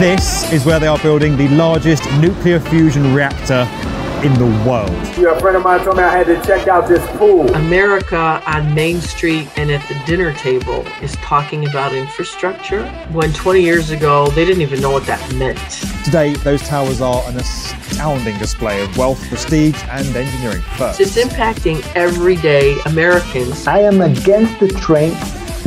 This is where they are building the largest nuclear fusion reactor in the world. Yeah, a friend of mine told me I had to check out this pool. America on Main Street and at the dinner table is talking about infrastructure when 20 years ago they didn't even know what that meant. Today, those towers are an astounding display of wealth, prestige, and engineering first. It's impacting everyday Americans. I am against the train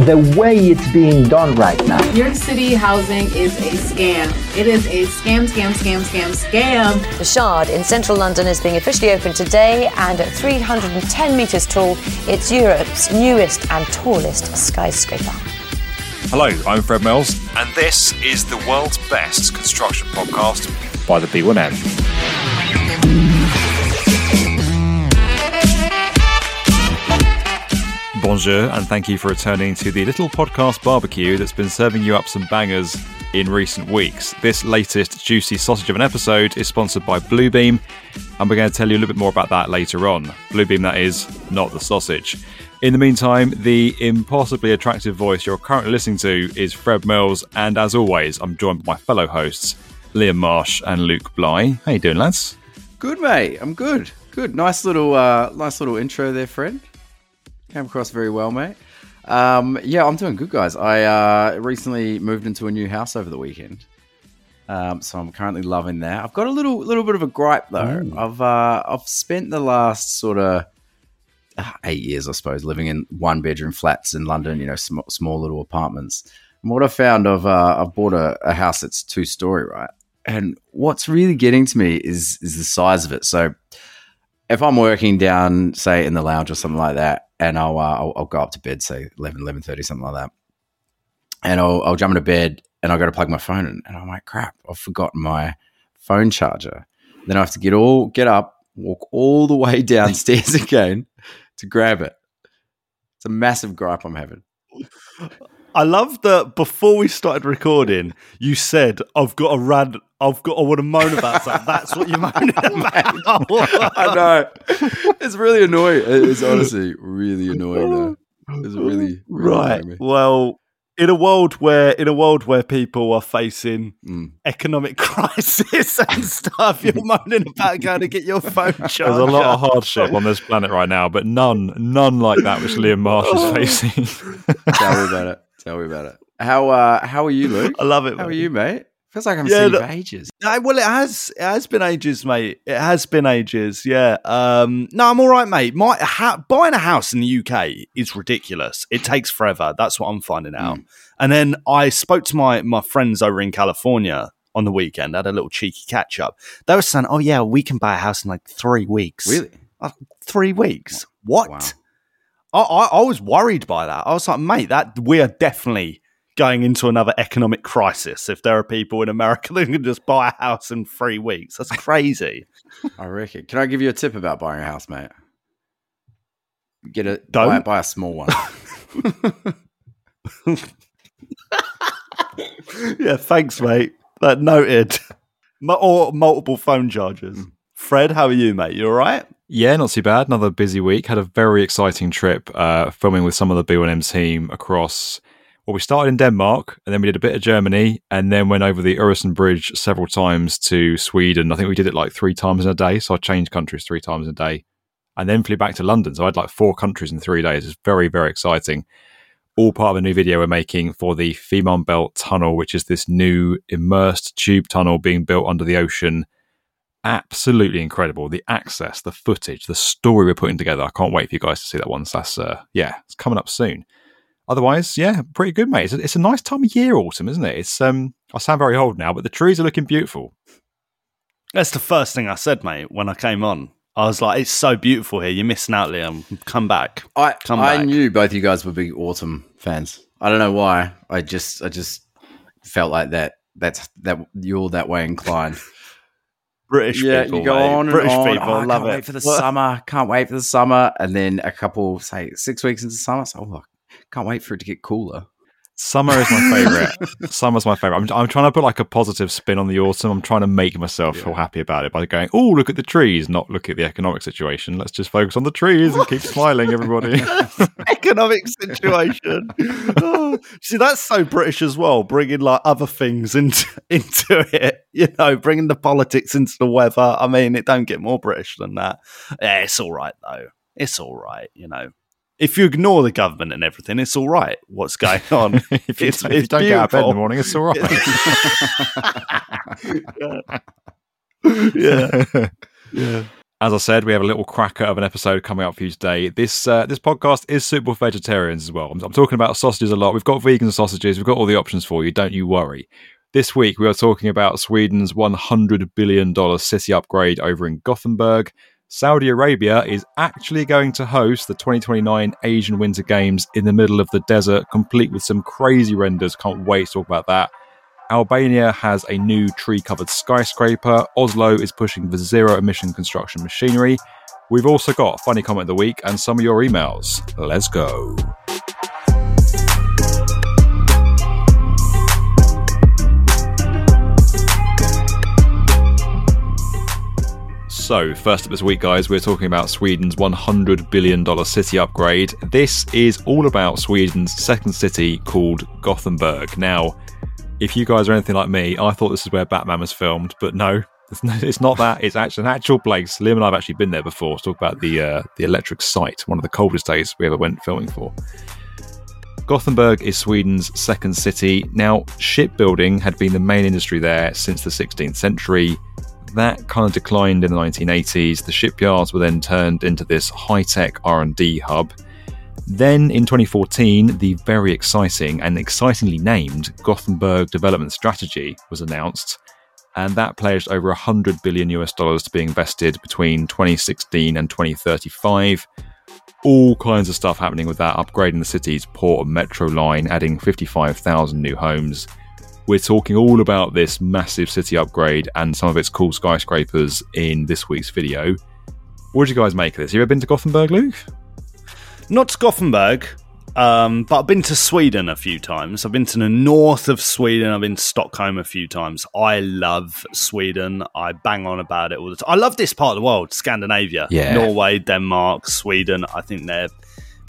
the way it's being done right now. New York City housing is a scam. It is a scam, scam, scam, scam, scam. The Shard in central London is being officially opened today, and at 310 metres tall, it's Europe's newest and tallest skyscraper. Hello, I'm Fred Mills, and this is the world's best construction podcast by the B1M. Bonjour, and thank you for returning to the little podcast barbecue that's been serving you up some bangers in recent weeks. This latest juicy sausage of an episode is sponsored by Bluebeam, and we're going to tell you a little bit more about that later on. Bluebeam, that is, not the sausage. In the meantime, the impossibly attractive voice you're currently listening to is Fred Mills, and as always, I'm joined by my fellow hosts, Liam Marsh and Luke Bly. How you doing, lads? Good, mate. I'm good. Good. Nice little, uh, nice little intro there, Fred. Came across very well, mate. Um, yeah, I'm doing good, guys. I uh, recently moved into a new house over the weekend, um, so I'm currently loving that. I've got a little, little bit of a gripe though. I've, uh, I've spent the last sort of eight years, I suppose, living in one bedroom flats in London. You know, sm- small little apartments. And what I found, I've, uh, I've bought a, a house that's two story, right? And what's really getting to me is is the size of it. So if I'm working down, say, in the lounge or something like that, and I'll, uh, I'll, I'll go up to bed, say 11, 11.30, something like that, and I'll, I'll jump into bed and I'll go to plug my phone in, and I'm like, crap, I've forgotten my phone charger. Then I have to get all get up, walk all the way downstairs again to grab it. It's a massive gripe I'm having. I love that before we started recording, you said, I've got a rad, I've got, I want to moan about something. That's what you're moaning about. I know. It's really annoying. It's honestly really annoying though. It's really, really right. Well, in a world where, in a world where people are facing Mm. economic crisis and stuff, you're moaning about going to get your phone charger. There's a lot of hardship on this planet right now, but none, none like that which Liam Marsh is facing. Tell me about it. Tell me about it. How uh how are you, Luke? I love it. How are you, mate? Feels like I haven't Yeah, seen for ages. Uh, well, it has. It has been ages, mate. It has been ages. Yeah. Um, no, I'm all right, mate. My ha- buying a house in the UK is ridiculous. It takes forever. That's what I'm finding out. And then I spoke to my my friends over in California on the weekend. Had a little cheeky catch up. They were saying, "Oh yeah, we can buy a house in like three weeks." Really? Uh, three weeks? What? Wow. I, I, I was worried by that. I was like, mate, that we are definitely going into another economic crisis if there are people in America that can just buy a house in three weeks. That's crazy. I reckon. Can I give you a tip about buying a house, mate? Get a Don't. buy, buy a small one. yeah, thanks, mate. That noted. Or multiple phone charges. Fred, how are you, mate? You all right? Yeah, not too bad. Another busy week. Had a very exciting trip uh, filming with some of the B1M team across. Well, we started in Denmark and then we did a bit of Germany and then went over the Øresund Bridge several times to Sweden. I think we did it like three times in a day. So I changed countries three times a day and then flew back to London. So I had like four countries in three days. It's very, very exciting. All part of a new video we're making for the Fehmarn Belt Tunnel, which is this new immersed tube tunnel being built under the ocean absolutely incredible. The access, the footage, the story we're putting together. I can't wait for you guys to see that one. So that's uh, yeah, it's coming up soon. Otherwise, yeah, pretty good, mate. It's a, it's a nice time of year, autumn, isn't it? It's um, I sound very old now, but the trees are looking beautiful. That's the first thing I said, mate, when I came on. I was like, it's so beautiful here. You're missing out, Liam. Come back. I Come I back. knew both you guys were big autumn fans. I don't know why. I just I just felt like that. That's that you're that way inclined. British yeah, people. you go mate. on and British on. people. Oh, I love can't it. wait for the summer. Can't wait for the summer. And then a couple, say, six weeks into summer. So, oh, I can't wait for it to get cooler. Summer is my favorite. Summer's my favorite. I'm, I'm trying to put like a positive spin on the autumn. I'm trying to make myself feel happy about it by going, "Oh, look at the trees," not look at the economic situation. Let's just focus on the trees and keep smiling, everybody. economic situation. Oh, see, that's so British as well, bringing like other things into into it. You know, bringing the politics into the weather. I mean, it don't get more British than that. Yeah, it's all right though. It's all right. You know, if you ignore the government and everything, it's all right. What's going on? if you, it's, if you don't get out of bed in the morning, it's all right. yeah. yeah. As I said, we have a little cracker of an episode coming up for you today. This uh, this podcast is suitable for vegetarians as well. I'm, I'm talking about sausages a lot. We've got vegan sausages. We've got all the options for you. Don't you worry. This week we are talking about Sweden's 100 billion dollar city upgrade over in Gothenburg. Saudi Arabia is actually going to host the 2029 Asian Winter Games in the middle of the desert, complete with some crazy renders. Can't wait to talk about that. Albania has a new tree covered skyscraper. Oslo is pushing for zero emission construction machinery. We've also got funny comment of the week and some of your emails. Let's go. So, first up this week, guys, we're talking about Sweden's $100 billion city upgrade. This is all about Sweden's second city called Gothenburg. Now, if you guys are anything like me, I thought this is where Batman was filmed, but no, it's not that. It's actually an actual place. Liam and I have actually been there before to talk about the uh, the electric site, one of the coldest days we ever went filming for. Gothenburg is Sweden's second city. Now, shipbuilding had been the main industry there since the 16th century. That kind of declined in the 1980s. The shipyards were then turned into this high-tech R&D hub. Then in 2014, the very exciting and excitingly named Gothenburg Development Strategy was announced, and that pledged over 100 billion US dollars to be invested between 2016 and 2035 all kinds of stuff happening with that, upgrading the city's port and metro line, adding 55,000 new homes. We're talking all about this massive city upgrade and some of its cool skyscrapers in this week's video. What did you guys make of this? You ever been to Gothenburg, Luke? Not to Gothenburg, um, but I've been to Sweden a few times. I've been to the north of Sweden. I've been to Stockholm a few times. I love Sweden. I bang on about it all the time. I love this part of the world, Scandinavia, Yeah. Norway, Denmark, Sweden. I think they're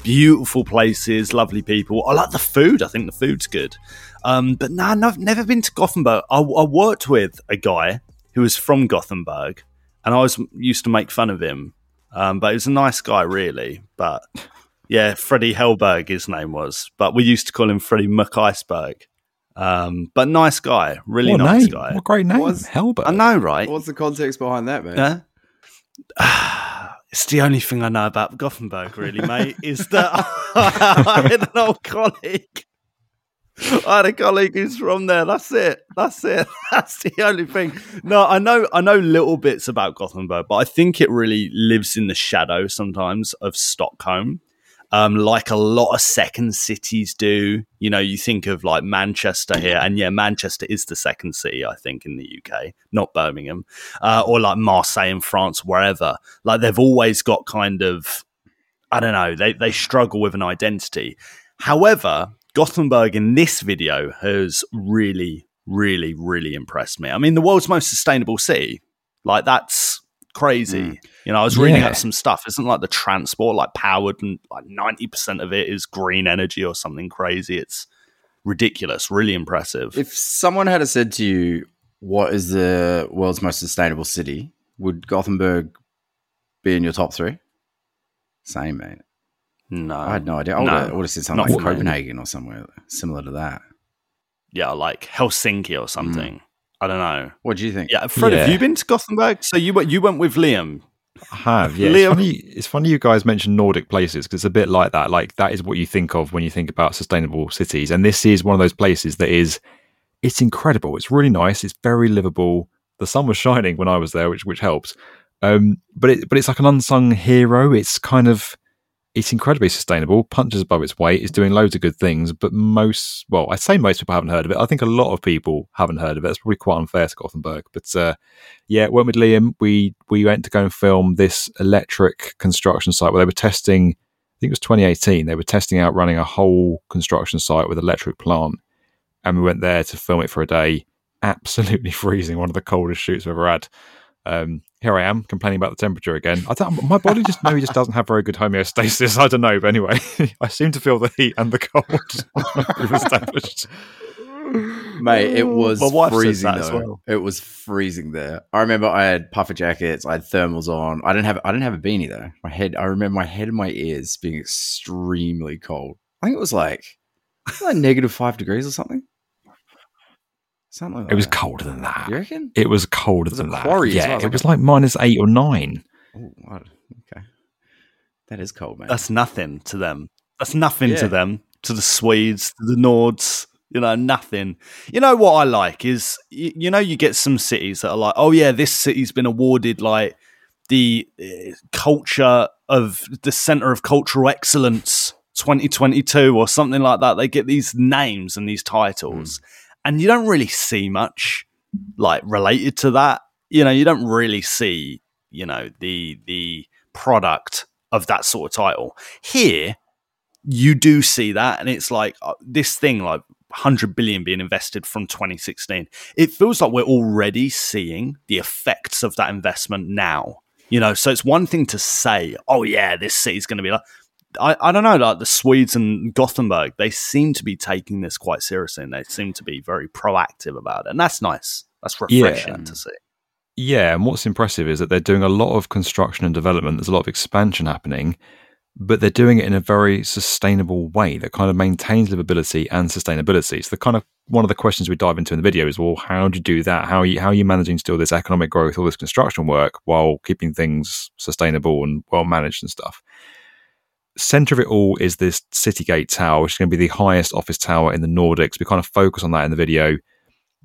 beautiful places, lovely people. I like the food. I think the food's good. Um, but no, no, I've never been to Gothenburg. I, I worked with a guy who was from Gothenburg, and I was used to make fun of him. Um, but he was a nice guy, really. But yeah, Freddie Hellberg, his name was. But we used to call him Freddie McIceberg. Um, but nice guy, really what nice name. guy. What great name. Was- Helbert. I know, right? What's the context behind that, man? Yeah. It's the only thing I know about Gothenburg, really, mate, is that I had an old colleague. I had a colleague who's from there. That's it. That's it. That's the only thing. No, I know I know little bits about Gothenburg, but I think it really lives in the shadow sometimes of Stockholm. Um, like a lot of second cities do. You know, you think of like Manchester here, and yeah, Manchester is the second city, I think, in the UK, not Birmingham, uh, or like Marseille in France, wherever. Like they've always got kind of, I don't know, they they struggle with an identity. However, Gothenburg in this video has really, really, really impressed me. I mean, the world's most sustainable city, like that's crazy. Mm. You know, I was reading Yeah. out some stuff. Isn't like the transport like powered and like ninety percent of it is green energy or something crazy. It's ridiculous, really impressive. If someone had said to you, "What is the world's most sustainable city?" Would Gothenburg be in your top three? Same, mate. No, I had no idea. I would, no, have, I would have said something not like. Copenhagen or somewhere similar to that. yeah, like Helsinki or something. I don't know. What do you think? Yeah, Fred, have you been to Gothenburg? So you went, you went with Liam. I have, yeah. Liam- It's funny, it's funny you guys mentioned Nordic places because it's a bit like that. Like that is what you think of when you think about sustainable cities, and this is one of those places that is. It's incredible. It's really nice. It's very livable. The sun was shining when I was there, which which helps. Um, but it but it's like an unsung hero. It's kind of it's incredibly sustainable. Punches above its weight. It's doing loads of good things. But most, well, I say most people haven't heard of it. I think a lot of people haven't heard of it. It's probably quite unfair to Gothenburg. But uh, yeah, went with Liam. We we went to go and film this electric construction site where they were testing I think it was 2018. They were testing out running a whole construction site with electric plant, and we went there to film it for a day. Absolutely freezing, one of the coldest shoots we've ever had. Um, here I am complaining about the temperature again. I don't, my body just maybe just doesn't have very good homeostasis. I don't know, but anyway, I seem to feel the heat and the cold. We've established. Mate, it was My wife says freezing that though. well. It was freezing there. I remember I had puffer jackets, I had thermals on. I didn't have I didn't have a beanie though. My head I remember my head and my ears being extremely cold. I think it was like, like negative five degrees or something. Something like It was that. colder than that. You reckon? It was colder Was it than that. quarry Yeah, well? it Like was like minus eight or nine. Oh, what- okay. That is cold, man. That's nothing to them. That's nothing Yeah. to them. To the Swedes, to the Nords, you know, nothing. You know what I like is, you, you know, you get some cities that are like, oh yeah, this city's been awarded like the uh, culture of the center of cultural excellence 2022 or something like that. They get these names and these titles, and you don't really see much like related to that. You know, you don't really see, you know, the the product of that sort of title. Here, you do see that, and it's like uh, this thing, like 100 billion being invested from 2016. It feels like we're already seeing the effects of that investment now. You know, so it's one thing to say, "Oh yeah, this city's going to be like." I, I don't know, like the Swedes and Gothenburg, they seem to be taking this quite seriously, and they seem to be very proactive about it, and that's nice. That's refreshing Yeah. to see. Yeah, and what's impressive is that they're doing a lot of construction and development. There's a lot of expansion happening, but they're doing it in a very sustainable way that kind of maintains livability and sustainability. So the kind of one of the questions we dive into in the video is, well, how do you do that? How are you how are you managing to do all this economic growth, all this construction work while keeping things sustainable and well managed and stuff? Center of it all is this Citygate Tower, which is going to be the highest office tower in the Nordics. We kind of focus on that in the video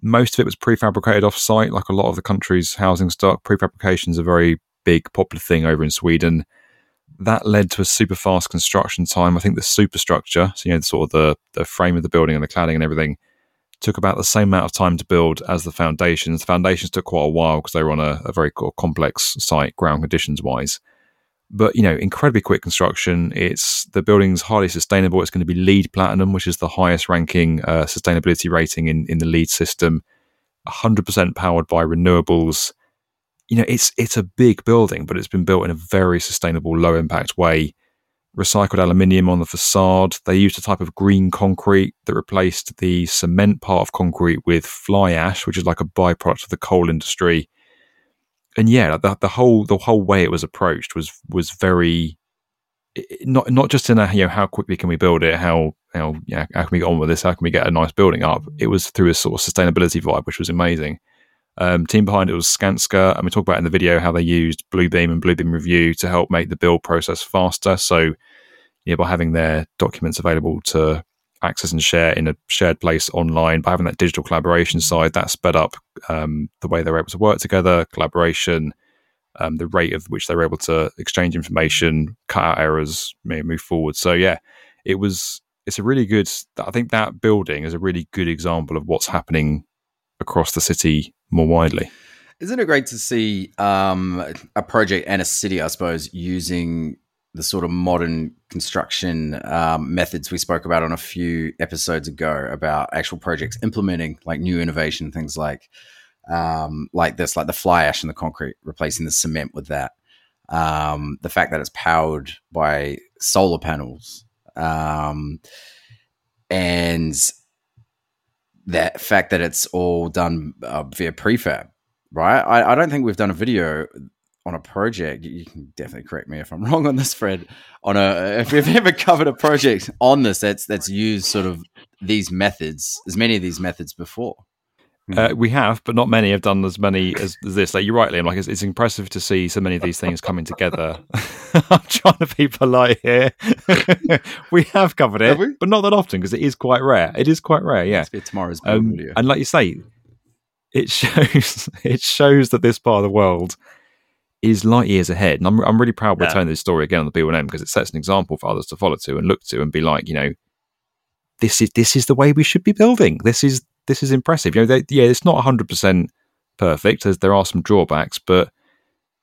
most of it was prefabricated off site, like a lot of the country's housing stock. Prefabrication is a very big, popular thing over in Sweden. That led to a super fast construction time. I think the superstructure, so you know, sort of the, the frame of the building and the cladding and everything, took about the same amount of time to build as the foundations. The foundations took quite a while because they were on a, a very complex site, ground conditions wise. But you know, incredibly quick construction. It's the building's highly sustainable. It's going to be LEED Platinum, which is the highest ranking uh, sustainability rating in in the LEED system. 100% powered by renewables. You know, it's it's a big building, but it's been built in a very sustainable, low impact way. Recycled aluminium on the facade. They used a type of green concrete that replaced the cement part of concrete with fly ash, which is like a byproduct of the coal industry and yeah, the, the whole the whole way it was approached was was very not not just in a you know how quickly can we build it, how how yeah how can we get on with this, how can we get a nice building up. It was through a sort of sustainability vibe, which was amazing. Um, team behind it was Skanska, and we talk about in the video how they used Bluebeam and Bluebeam Review to help make the build process faster. So, yeah, by having their documents available to access and share in a shared place online, by having that digital collaboration side, that sped up um, the way they were able to work together, collaboration, um, the rate of which they were able to exchange information, cut out errors, move forward. So yeah, it was. It's a really good. I think that building is a really good example of what's happening across the city more widely. Isn't it great to see um, a project and a city, I suppose, using the sort of modern construction um, methods we spoke about on a few episodes ago about actual projects implementing like new innovation things like um, like this, like the fly ash and the concrete, replacing the cement with that. Um, the fact that it's powered by solar panels, um, and that fact that it's all done uh, via prefab, right? I, I don't think we've done a video on a project. You can definitely correct me if I'm wrong on this, Fred. On a if we've ever covered a project on this that's that's used sort of these methods, as many of these methods before. Uh, we have, but not many have done as many as, as this. Like you're right, Liam. Like it's, it's impressive to see so many of these things coming together. I'm trying to be polite here. we have covered it, Have but not that often because it is quite rare. It is quite rare, yeah. It's tomorrow's Um, video. and like you say, it shows it shows that this part of the world is light years ahead. And I'm I'm really proud we're Yeah. telling this story again on the B1M because it sets an example for others to follow to and look to and be like, you know, this is this is the way we should be building. This is this is impressive. You know, they, yeah, it's not 100 percent perfect. As there are some drawbacks, but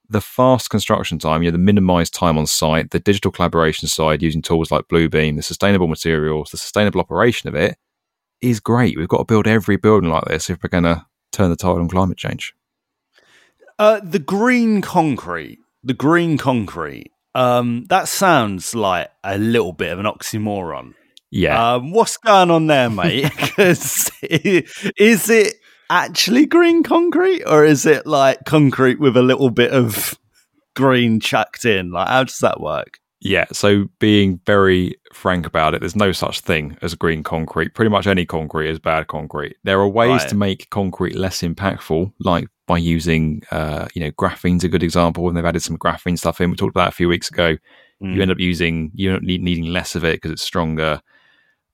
the fast construction time, you know, the minimized time on site, the digital collaboration side using tools like Bluebeam, the sustainable materials, the sustainable operation of it is great. We've got to build every building like this if we're going to turn the tide on climate change. Uh, the green concrete, the green concrete. Um, that sounds like a little bit of an oxymoron. Yeah. Um, what's going on there, mate? is it actually green concrete, or is it like concrete with a little bit of green chucked in? Like, how does that work? Yeah, so being very frank about it, there's no such thing as green concrete. Pretty much any concrete is bad concrete. There are ways Right. to make concrete less impactful, like by using, uh, you know, graphene's a good example, and they've added some graphene stuff in. We talked about that a few weeks ago. Mm. You end up using, you don't need needing less of it because it's stronger.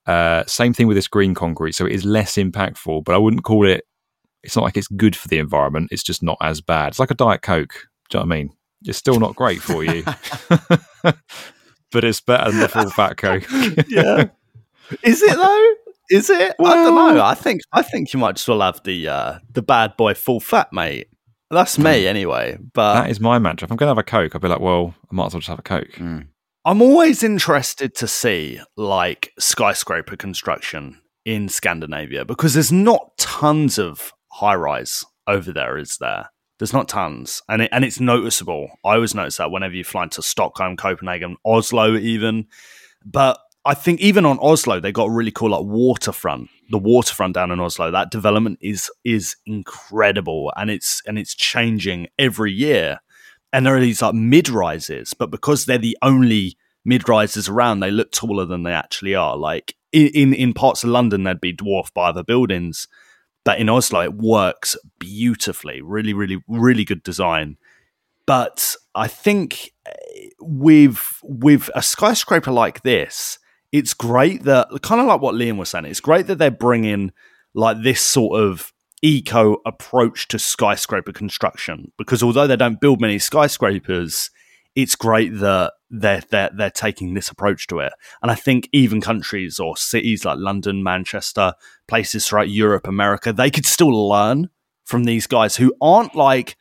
Uh, same thing with this green concrete, so it is less impactful, but I wouldn't call it. It's not like it's good for the environment. It's just not as bad. It's like a diet coke. Do you know what I mean? It's still not great for you, but it's better than the full fat coke. yeah. Is it though? Is it? I don't know. I think I think you might as well have the uh, the bad boy full fat, mate. That's me anyway. But that is my mantra. If I'm going to have a coke, I'll be like, well, I might as well just have a coke. I'm always interested to see like skyscraper construction in Scandinavia because there's not tons of high rise over there, is there? There's not tons, and it, and it's noticeable. I always notice that whenever you fly into Stockholm, Copenhagen, Oslo, even. But I think even on Oslo, they got a really cool like waterfront. The waterfront down in Oslo, that development is is incredible, and it's and it's changing every year and there are these like mid rises, but because they're the only mid rises around, they look taller than they actually are. Like in in parts of London, they'd be dwarfed by other buildings, but in Oslo, it works beautifully. Really, really, really good design. But I think eh, with with a skyscraper like this, it's great that kind of like what Liam was saying. It's great that they're bringing like this sort of eco approach to skyscraper construction because although they don't build many skyscrapers, it's great that they're they're they're taking this approach to it. And I think even countries or cities like London, Manchester, places throughout Europe, America, they could still learn from these guys who aren't like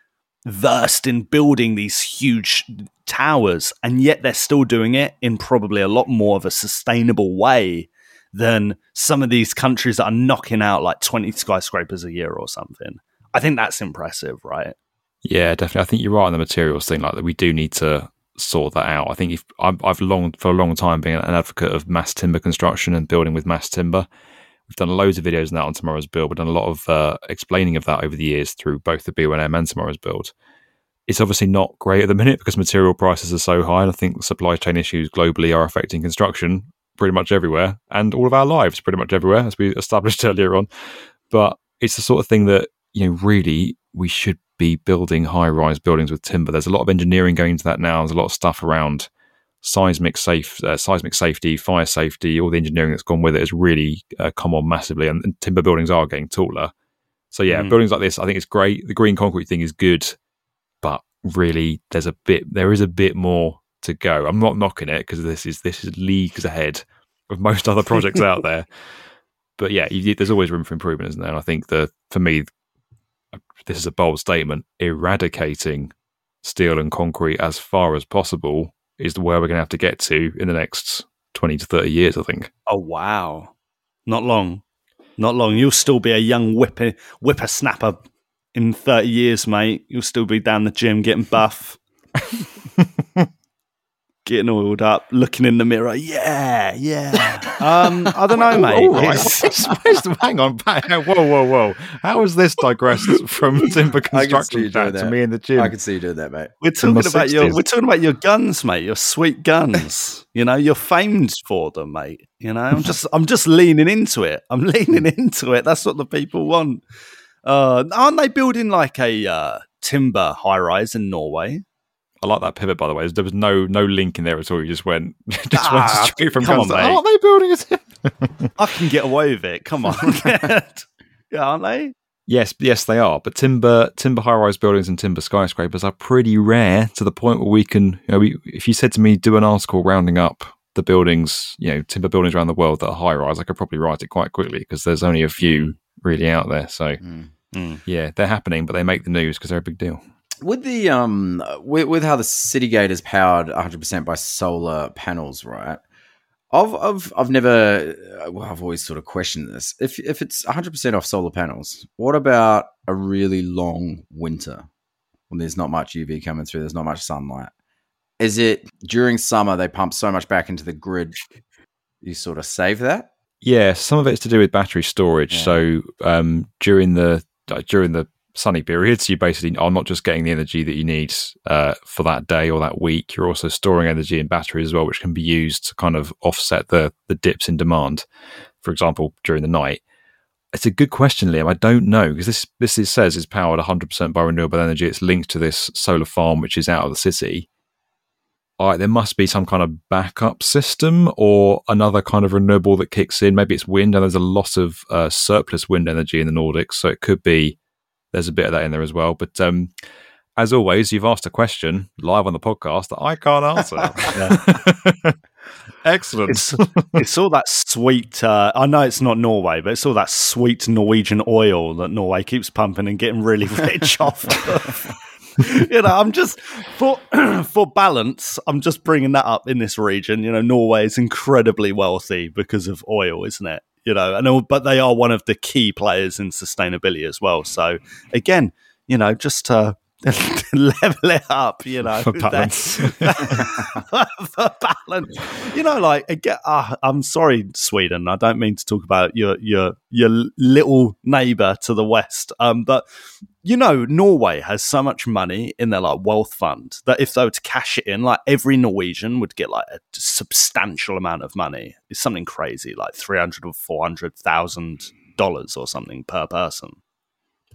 versed in building these huge towers, and yet they're still doing it in probably a lot more of a sustainable way than some of these countries that are knocking out like 20 skyscrapers a year or something. I think that's impressive, right? Yeah, definitely. I think you're right on the materials thing. Like that, we do need to sort that out. I think if I've, I've long for a long time been an advocate of mass timber construction and building with mass timber. We've done loads of videos on that on Tomorrow's Build. We've done a lot of uh, explaining of that over the years through both the B1M and Tomorrow's Build. It's obviously not great at the minute because material prices are so high, and I think supply chain issues globally are affecting construction pretty much everywhere and all of our lives pretty much everywhere, as we established earlier on. But it's the sort of thing that you know really we should be building high-rise buildings with timber. There's a lot of engineering going into that now. There's a lot of stuff around seismic safe, uh, seismic safety, fire safety. All the engineering that's gone with it has really uh, come on massively, and, and timber buildings are getting taller. So yeah, Mm. buildings like this, I think it's great. The green concrete thing is good, but really, there's a bit, there is a bit more to go. I'm not knocking it because this is this is leagues ahead of most other projects out there. But yeah, you, there's always room for improvement, isn't there? And I think the for me, this is a bold statement. Eradicating steel and concrete as far as possible is where we're going to have to get to in the next 20 to 30 years, I think. Oh wow. Not long. Not long. You'll still be a young whipper whippersnapper in 30 years, mate. You'll still be down the gym getting buff. getting oiled up, looking in the mirror. Yeah, yeah. Um, I don't know, mate. Right. The- hang on, whoa, whoa, whoa! How has this digressed from timber I can see construction you doing chat to me in the gym? I can see you doing that, mate. We're talking about your we're talking about your guns, mate. Your sweet guns. you know, you're famed for them, mate. You know, I'm just I'm just leaning into it. I'm leaning into it. That's what the people want. Uh, aren't they building like a uh, timber high rise in Norway? I like that pivot, by the way. There was no no link in there at all. You just went just Ah, went straight from come on, mate. Aren't they building it? I can get away with it. Come on, yeah, aren't they? Yes, yes, they are. But timber timber high rise buildings and timber skyscrapers are pretty rare to the point where we can. You know, we, if you said to me, do an article rounding up the buildings, you know, timber buildings around the world that are high rise, I could probably write it quite quickly because there's only a few really out there. So Mm. Mm. yeah, they're happening, but they make the news because they're a big deal. With the um with, with how the city gate is powered 100% by solar panels, right? I've I've I've never well, I've always sort of questioned this. If if it's 100% off solar panels, what about a really long winter when there's not much UV coming through, there's not much sunlight? Is it during summer they pump so much back into the grid you sort of save that? Yeah, some of it's to do with battery storage. Yeah. So um, during the during the sunny periods, you basically are not just getting the energy that you need uh, for that day or that week. You're also storing energy in batteries as well, which can be used to kind of offset the the dips in demand. For example, during the night. It's a good question, Liam. I don't know because this this is, says is powered 100% by renewable energy. It's linked to this solar farm, which is out of the city. All right, there must be some kind of backup system or another kind of renewable that kicks in. Maybe it's wind, and there's a lot of uh, surplus wind energy in the Nordics, so it could be there's a bit of that in there as well. But um, as always, you've asked a question live on the podcast that I can't answer. Excellent. It's, it's all that sweet. Uh, I know it's not Norway, but it's all that sweet Norwegian oil that Norway keeps pumping and getting really rich off. you know, I'm just for for balance. I'm just bringing that up in this region. You know, Norway is incredibly wealthy because of oil, isn't it? You know, and all, but they are one of the key players in sustainability as well. So again, you know, just uh, level it up, you know, For balance. for balance. You know, like again, uh, I'm sorry, Sweden. I don't mean to talk about your your your little neighbour to the west, um, but you know, Norway has so much money in their like wealth fund that if they were to cash it in, like every Norwegian would get like a substantial amount of money. It's something crazy, like three hundred or four hundred thousand dollars or something per person.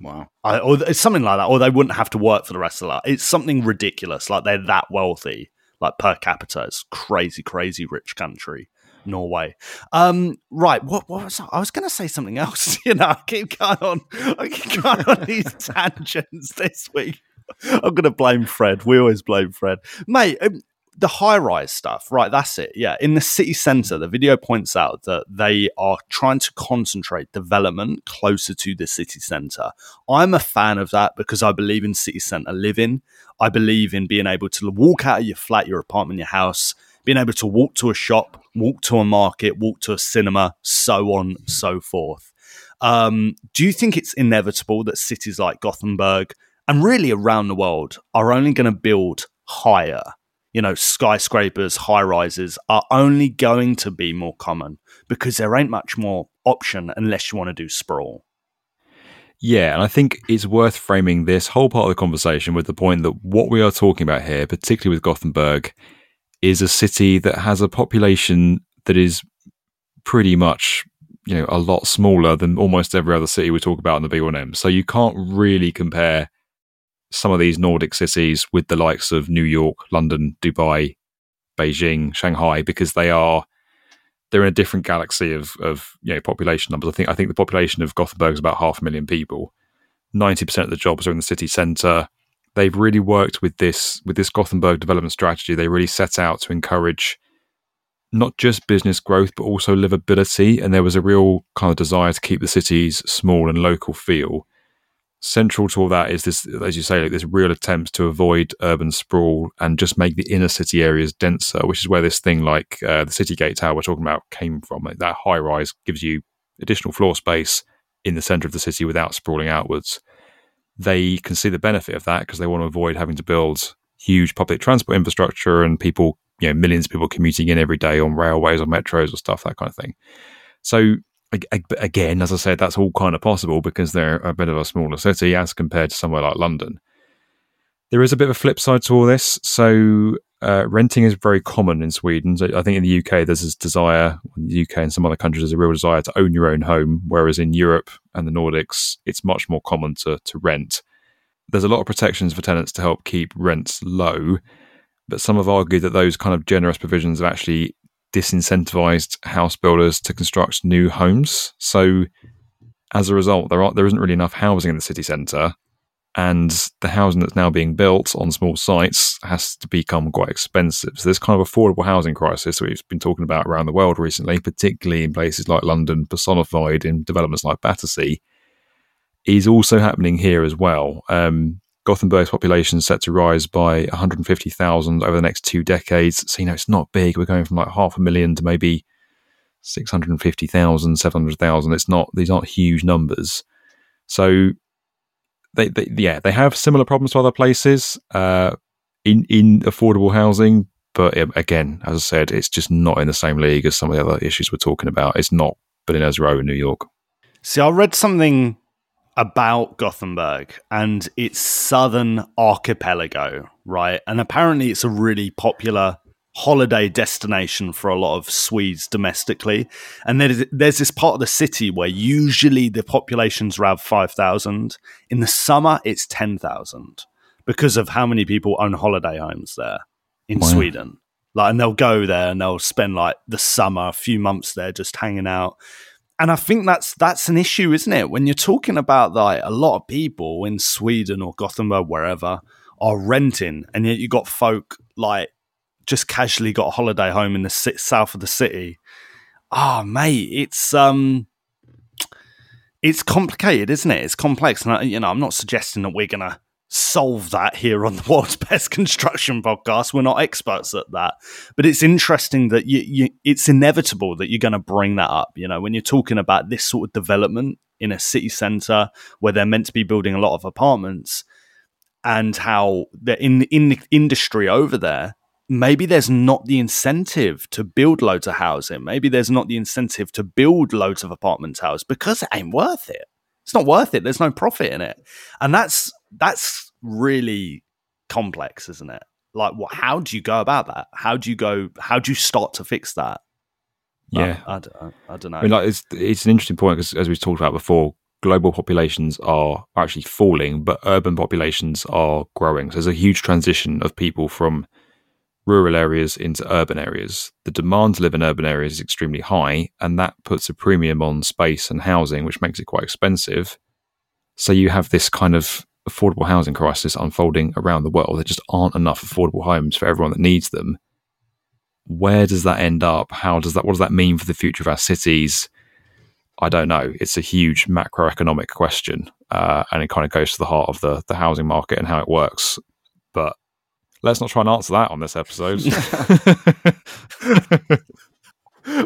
Wow. I, or it's something like that, or they wouldn't have to work for the rest of their life. It's something ridiculous. Like they're that wealthy, like per capita. It's crazy, crazy rich country, Norway. Um, right. What, what was I, I was going to say something else. You know, I keep going on. I keep going on these tangents this week. I'm going to blame Fred. We always blame Fred, mate. Um, the high rise stuff, right? That's it. Yeah. In the city centre, the video points out that they are trying to concentrate development closer to the city centre. I'm a fan of that because I believe in city centre living. I believe in being able to walk out of your flat, your apartment, your house, being able to walk to a shop, walk to a market, walk to a cinema, so on, so forth. Um, do you think it's inevitable that cities like Gothenburg and really around the world are only going to build higher? you know, skyscrapers, high rises are only going to be more common because there ain't much more option unless you want to do sprawl. Yeah, and I think it's worth framing this whole part of the conversation with the point that what we are talking about here, particularly with Gothenburg, is a city that has a population that is pretty much, you know, a lot smaller than almost every other city we talk about in the B1M. So you can't really compare some of these Nordic cities with the likes of New York, London, Dubai, Beijing, Shanghai, because they are they're in a different galaxy of of you know population numbers. I think I think the population of Gothenburg is about half a million people. Ninety percent of the jobs are in the city centre. They've really worked with this with this Gothenburg development strategy. They really set out to encourage not just business growth but also livability. And there was a real kind of desire to keep the cities small and local feel central to all that is this, as you say, like this real attempt to avoid urban sprawl and just make the inner city areas denser, which is where this thing like uh, the City Gate Tower we're talking about came from. Like that high rise gives you additional floor space in the center of the city without sprawling outwards. They can see the benefit of that because they want to avoid having to build huge public transport infrastructure and people, you know, millions of people commuting in every day on railways or metros or stuff, that kind of thing. So again, as I said, that's all kind of possible because they're a bit of a smaller city as compared to somewhere like London. There is a bit of a flip side to all this. So, uh, renting is very common in Sweden. So I think in the UK, there's this desire, in the UK and some other countries, there's a real desire to own your own home, whereas in Europe and the Nordics, it's much more common to, to rent. There's a lot of protections for tenants to help keep rents low, but some have argued that those kind of generous provisions have actually disincentivized house builders to construct new homes. So as a result, there are there isn't really enough housing in the city centre, and the housing that's now being built on small sites has to become quite expensive. So this kind of affordable housing crisis that we've been talking about around the world recently, particularly in places like London, personified in developments like Battersea, is also happening here as well. Um, Gothenburg's population is set to rise by 150,000 over the next two decades. So, you know, it's not big. We're going from like half a million to maybe 650,000, 700,000. It's not, these aren't huge numbers. So, they, they yeah, they have similar problems to other places uh, in, in affordable housing. But um, again, as I said, it's just not in the same league as some of the other issues we're talking about. It's not Billionaires Row in New York. See, I read something about Gothenburg and its southern archipelago, right? And apparently it's a really popular holiday destination for a lot of Swedes domestically. And there's, there's this part of the city where usually the population's around 5,000. In the summer, it's 10,000 because of how many people own holiday homes there in wow. Sweden. Like, and they'll go there and they'll spend like the summer, a few months there just hanging out and I think that's that's an issue, isn't it? When you're talking about like a lot of people in Sweden or Gothenburg, wherever, are renting, and yet you got folk like just casually got a holiday home in the south of the city. Ah, oh, mate, it's um, it's complicated, isn't it? It's complex, and I, you know, I'm not suggesting that we're gonna solve that here on the world's best construction podcast. We're not experts at that, but it's interesting that you, you it's inevitable that you're going to bring that up. You know, when you're talking about this sort of development in a city center where they're meant to be building a lot of apartments, and how in in the industry over there. Maybe there's not the incentive to build loads of housing. Maybe there's not the incentive to build loads of apartment towers because it ain't worth it. It's not worth it. There's no profit in it. And that's that's really complex, isn't it? Like, what? How do you go about that? How do you go? How do you start to fix that? Yeah, um, I, I, don't, I don't know. I mean, like, it's it's an interesting point because, as we've talked about before, global populations are actually falling, but urban populations are growing. So there's a huge transition of people from rural areas into urban areas. The demand to live in urban areas is extremely high, and that puts a premium on space and housing, which makes it quite expensive. So you have this kind of affordable housing crisis unfolding around the world. There just aren't enough affordable homes for everyone that needs them. Where does that end up? How does that? What does that mean for the future of our cities? I don't know. It's a huge macroeconomic question, uh, and it kind of goes to the heart of the the housing market and how it works. But let's not try and answer that on this episode.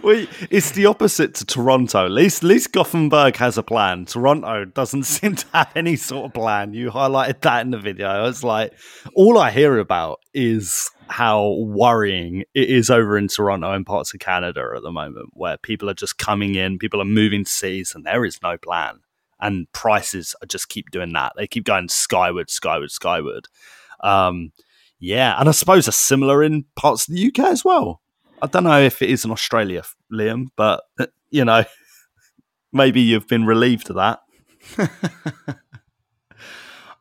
well, it's the opposite to Toronto. At least, at least Gothenburg has a plan. Toronto doesn't seem to have any sort of plan. You highlighted that in the video. It's like all I hear about is how worrying it is over in Toronto and parts of Canada at the moment, where people are just coming in, people are moving to cities, and there is no plan. And prices just keep doing that. They keep going skyward, skyward, skyward. Um, yeah, and I suppose are similar in parts of the UK as well. I don't know if it is in Australia, Liam, but you know, maybe you've been relieved of that.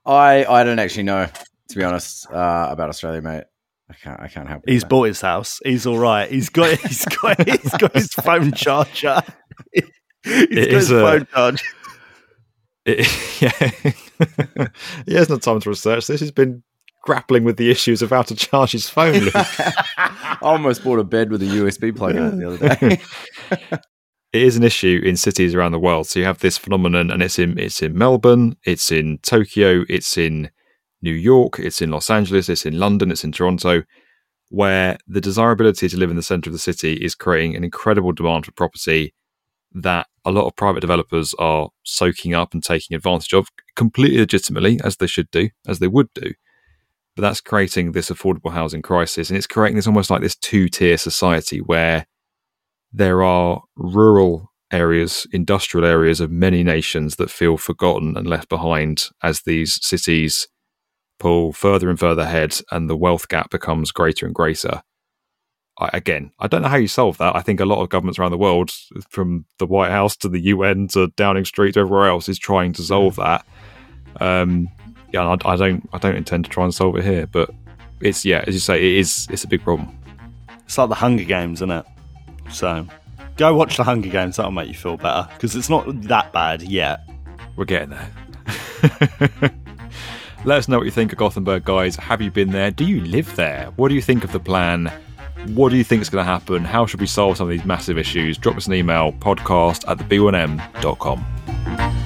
I I don't actually know, to be honest, uh, about Australia, mate. I can't I can't help. He's bought his house. He's all right. He's got he's got he's got his phone charger. he's it got his a, phone charger. It, yeah, he has no time to research this. He's been grappling with the issues of how to charge his phone. I almost bought a bed with a USB plug in it the other day. it is an issue in cities around the world. So you have this phenomenon, and it's in it's in Melbourne, it's in Tokyo, it's in New York, it's in Los Angeles, it's in London, it's in Toronto, where the desirability to live in the center of the city is creating an incredible demand for property that a lot of private developers are soaking up and taking advantage of completely legitimately, as they should do, as they would do but that's creating this affordable housing crisis. And it's creating this almost like this two tier society where there are rural areas, industrial areas of many nations that feel forgotten and left behind as these cities pull further and further ahead and the wealth gap becomes greater and greater. I, again, I don't know how you solve that. I think a lot of governments around the world, from the White House to the UN to Downing Street to everywhere else, is trying to solve that. Um, yeah, I, I don't, I don't intend to try and solve it here, but it's yeah, as you say, it is, it's a big problem. It's like the Hunger Games, isn't it? So go watch the Hunger Games. That'll make you feel better because it's not that bad yet. We're getting there. Let us know what you think of Gothenburg, guys. Have you been there? Do you live there? What do you think of the plan? What do you think is going to happen? How should we solve some of these massive issues? Drop us an email podcast at theb1m.com.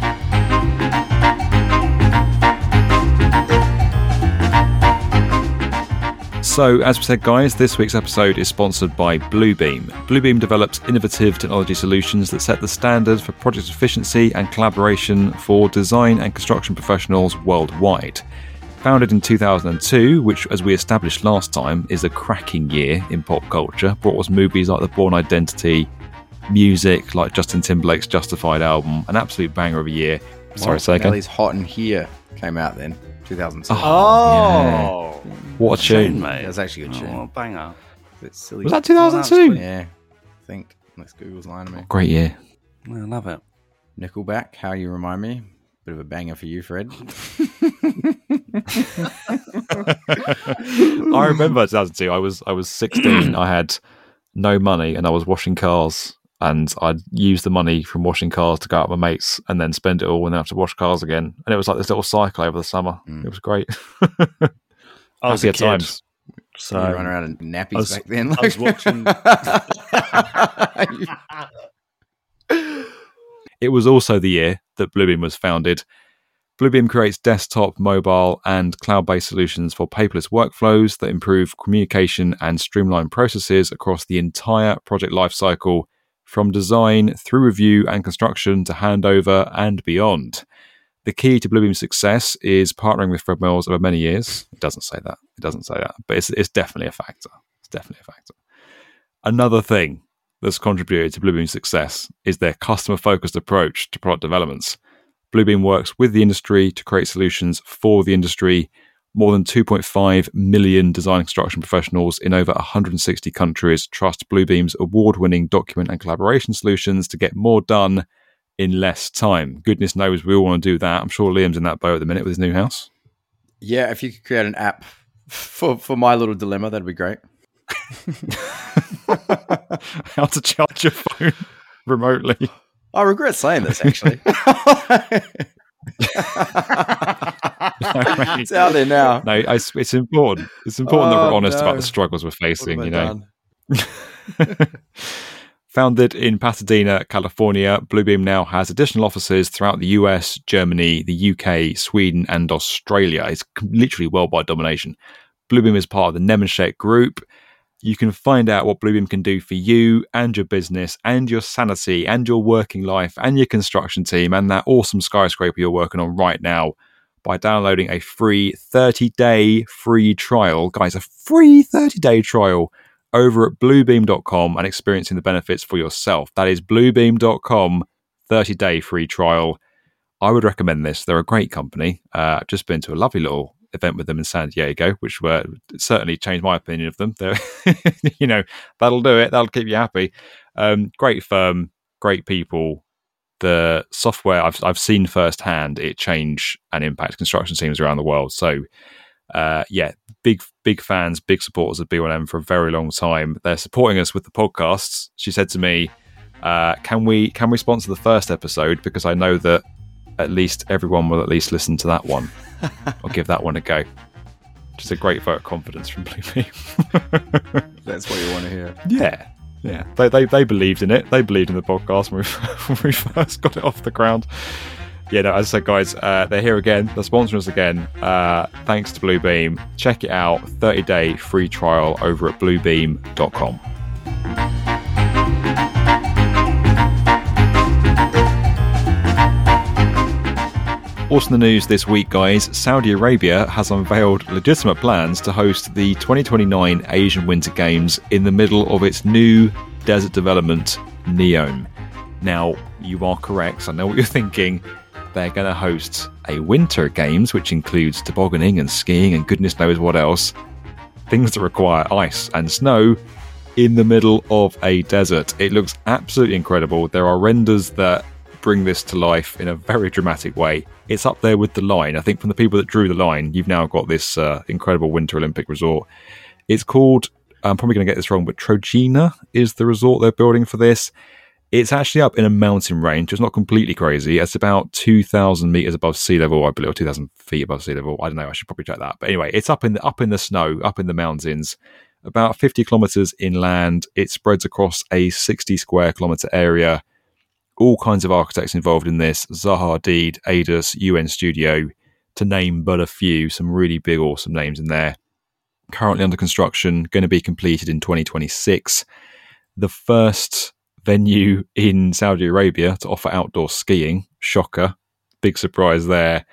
So, as we said, guys, this week's episode is sponsored by Bluebeam. Bluebeam develops innovative technology solutions that set the standard for project efficiency and collaboration for design and construction professionals worldwide. Founded in 2002, which, as we established last time, is a cracking year in pop culture, brought us movies like The Bourne Identity, music like Justin Timberlake's Justified album, an absolute banger of a year. Sorry, say again. Nelly's Hot in Here came out then, 2002. Oh, oh. What a Shame, tune. mate. That's actually a good oh, tune. Oh, banger. Bit silly. Was that 2002? Yeah, I think. Unless Google's lying to me. Great year. I love it. Nickelback, How You Remind Me. Bit of a banger for you, Fred. I remember 2002. I was I was 16. I had no money, and I was washing cars. And I'd use the money from washing cars to go out with my mates, and then spend it all, and then have to wash cars again. And it was like this little cycle over the summer. Mm. It was great. I was Happy a kid, times. so you run around in nappies was- back then. I was watching- It was also the year that Bluebeam was founded. Bluebeam creates desktop, mobile, and cloud based solutions for paperless workflows that improve communication and streamline processes across the entire project lifecycle, from design through review and construction to handover and beyond. The key to Bluebeam's success is partnering with Fred Mills over many years. It doesn't say that. It doesn't say that, but it's, it's definitely a factor. It's definitely a factor. Another thing that's contributed to Bluebeam's success is their customer focused approach to product developments. Bluebeam works with the industry to create solutions for the industry. More than 2.5 million design and construction professionals in over 160 countries trust Bluebeam's award winning document and collaboration solutions to get more done in less time. Goodness knows we all want to do that. I'm sure Liam's in that boat at the minute with his new house. yeah, if you could create an app for, for my little dilemma, that'd be great. How to charge your phone remotely. I regret saying this, actually. it's out there now. No, it's, it's important. It's important that we're Oh, honest about the struggles we're facing. You know. Founded in Pasadena, California, Bluebeam now has additional offices throughout the US, Germany, the UK, Sweden, and Australia. It's literally worldwide domination. Bluebeam is part of the Nemetschek Group. You can find out what Bluebeam can do for you and your business and your sanity and your working life and your construction team and that awesome skyscraper you're working on right now by downloading a free 30 day free trial. Guys, a free 30 day trial over at bluebeam.com and experiencing the benefits for yourself. That is bluebeam.com, 30 day free trial. I would recommend this. They're a great company. Uh, I've just been to a lovely little event with them in San Diego, which were certainly changed my opinion of them. They're, you know, that'll do it. That'll keep you happy. Um, great firm, great people. The software I've I've seen firsthand it change and impact construction teams around the world. So, uh, yeah, big big fans, big supporters of B1M for a very long time. They're supporting us with the podcasts. She said to me, uh, "Can we can we sponsor the first episode because I know that at least everyone will at least listen to that one I'll give that one a go." Just a great vote of confidence from Bluebeam. That's what you want to hear. Yeah, yeah. They, they they believed in it. They believed in the podcast when we, when we first got it off the ground. Yeah, no, as I said, guys, uh, they're here again. They're sponsoring us again. Uh, thanks to Bluebeam. Check it out. 30 day free trial over at bluebeam.com. Also, in the news this week, guys, Saudi Arabia has unveiled legitimate plans to host the 2029 Asian Winter Games in the middle of its new desert development, Neom. Now, you are correct. I know what you're thinking. They're going to host a Winter Games, which includes tobogganing and skiing and goodness knows what else. Things that require ice and snow in the middle of a desert. It looks absolutely incredible. There are renders that bring this to life in a very dramatic way. It's up there with the line. I think from the people that drew the line, you've now got this uh, incredible Winter Olympic resort. It's called, I'm probably going to get this wrong, but Trojena is the resort they're building for this. It's actually up in a mountain range. It's not completely crazy. It's about 2,000 meters above sea level, I believe, or 2,000 feet above sea level. I don't know. I should probably check that. But anyway, it's up in the, up in the snow, up in the mountains, about 50 kilometers inland. It spreads across a 60 square kilometer area. All kinds of architects involved in this Zaha Hadid, Aedas, UN Studio, to name but a few. Some really big, awesome names in there. currently under construction, going to be completed in 2026. The first venue in Saudi Arabia to offer outdoor skiing. Shocker. Big surprise there.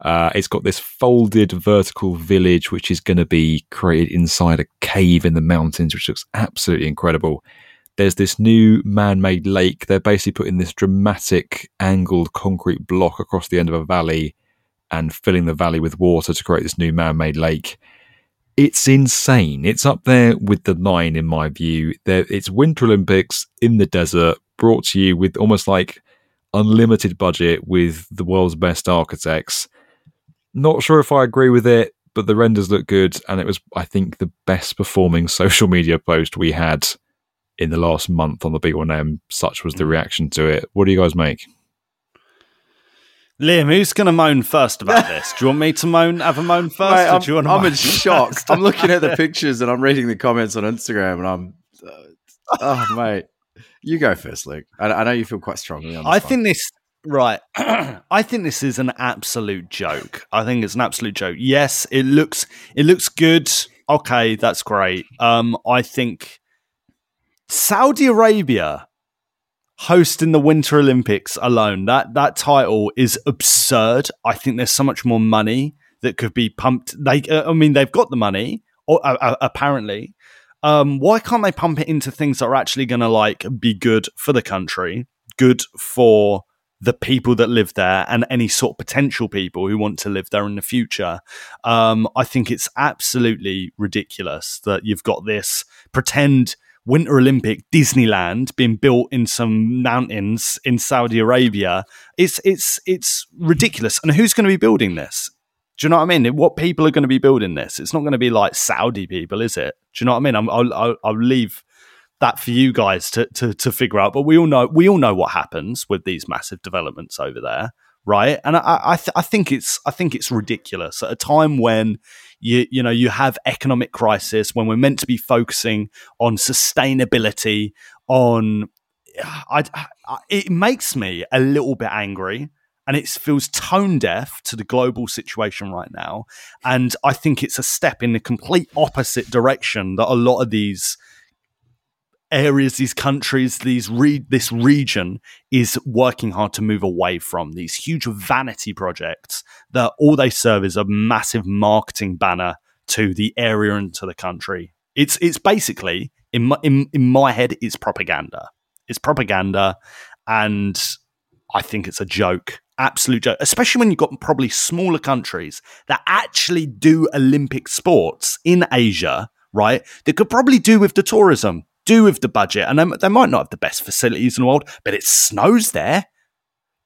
Uh, it's got this folded vertical village, which is going to be created inside a cave in the mountains, which looks absolutely incredible. There's this new man made lake. They're basically putting this dramatic angled concrete block across the end of a valley and filling the valley with water to create this new man made lake. It's insane. It's up there with the line, in my view. There, it's Winter Olympics in the desert, brought to you with almost like unlimited budget with the world's best architects. Not sure if I agree with it, but the renders look good, and it was, I think, the best performing social media post we had in the last month on the B1M. Such was the reaction to it. What do you guys make? Liam, who's going to moan first about this? Do you want me to moan? Have a moan first? Mate, or I'm, do you want to I'm moan in shock. first? I'm looking at the pictures and I'm reading the comments on Instagram, and I'm, uh, oh mate, you go first, Luke. I, I know you feel quite strongly on. This I one. think this right. I think this is an absolute joke. I think it's an absolute joke. Yes, it looks it looks good. Okay, that's great. Um, I think Saudi Arabia hosting the Winter Olympics alone that that title is absurd. I think there's so much more money that could be pumped. They, uh, I mean, they've got the money, or uh, uh, apparently. Um, why can't they pump it into things that are actually going to like be good for the country, good for the people that live there, and any sort of potential people who want to live there in the future? Um, I think it's absolutely ridiculous that you've got this pretend Winter Olympic Disneyland being built in some mountains in Saudi Arabia. It's it's it's ridiculous. And who's going to be building this? Do you know what I mean? What people are going to be building this? It's not going to be like Saudi people, is it? Do you know what I mean? I'm, I'll, I'll, I'll leave that for you guys to, to to figure out. But we all know we all know what happens with these massive developments over there, right? And I I, th- I think it's I think it's ridiculous at a time when you you know you have economic crisis when we're meant to be focusing on sustainability on I, I, it makes me a little bit angry and it feels tone deaf to the global situation right now. And i think it's a step in the complete opposite direction that a lot of these areas these countries these re- this region is working hard to move away from. These huge vanity projects that all they serve is a massive marketing banner to the area and to the country. It's it's basically in my, in, in my head it's propaganda. It's propaganda and i think it's a joke absolute joke especially when you've got probably smaller countries that actually do olympic sports in asia right? That could probably do with the tourism do with the budget and they, they might not have the best facilities in the world but it snows there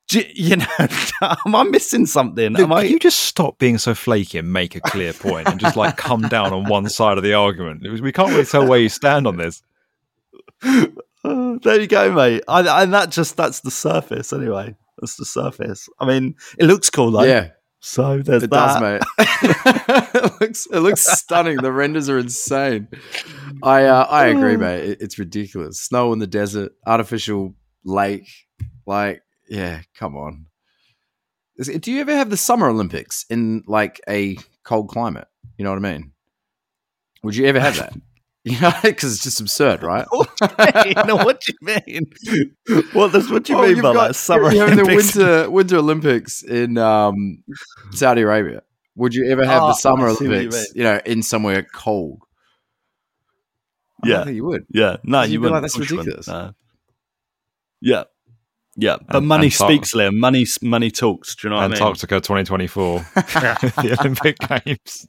Do you, you know am i missing something Luke, am i can you just stop being so flaky and make a clear point and just like come down on one side of the argument? We can't really tell where you stand on this. There you go, mate. I, and that just that's the surface anyway. That's the surface. I mean, it looks cool though. yeah, So there's it that. does, mate. it looks it looks stunning. The renders are insane. I uh, I agree, mate. It, it's ridiculous. Snow in the desert, artificial lake. Like, yeah, come on. Is Do you ever have the Summer Olympics in like a cold climate? You know what I mean? Would you ever have that? You know, because it's just absurd, right? you know what do you mean? What does what do you Oh, mean by got- that? Summer you're having the Olympics? winter Winter Olympics in um, Saudi Arabia. Would you ever have Oh, the Summer I see what you Olympics? You, know, in somewhere cold. I Yeah. don't think you would. Yeah, no, You'd you be wouldn't. like, "That's Of course you wouldn't. ridiculous." No. Yeah, yeah, but And- money and speaks, Liam. Money, money talks. Do you know what I mean? Antarctica 2024, the Olympic Games.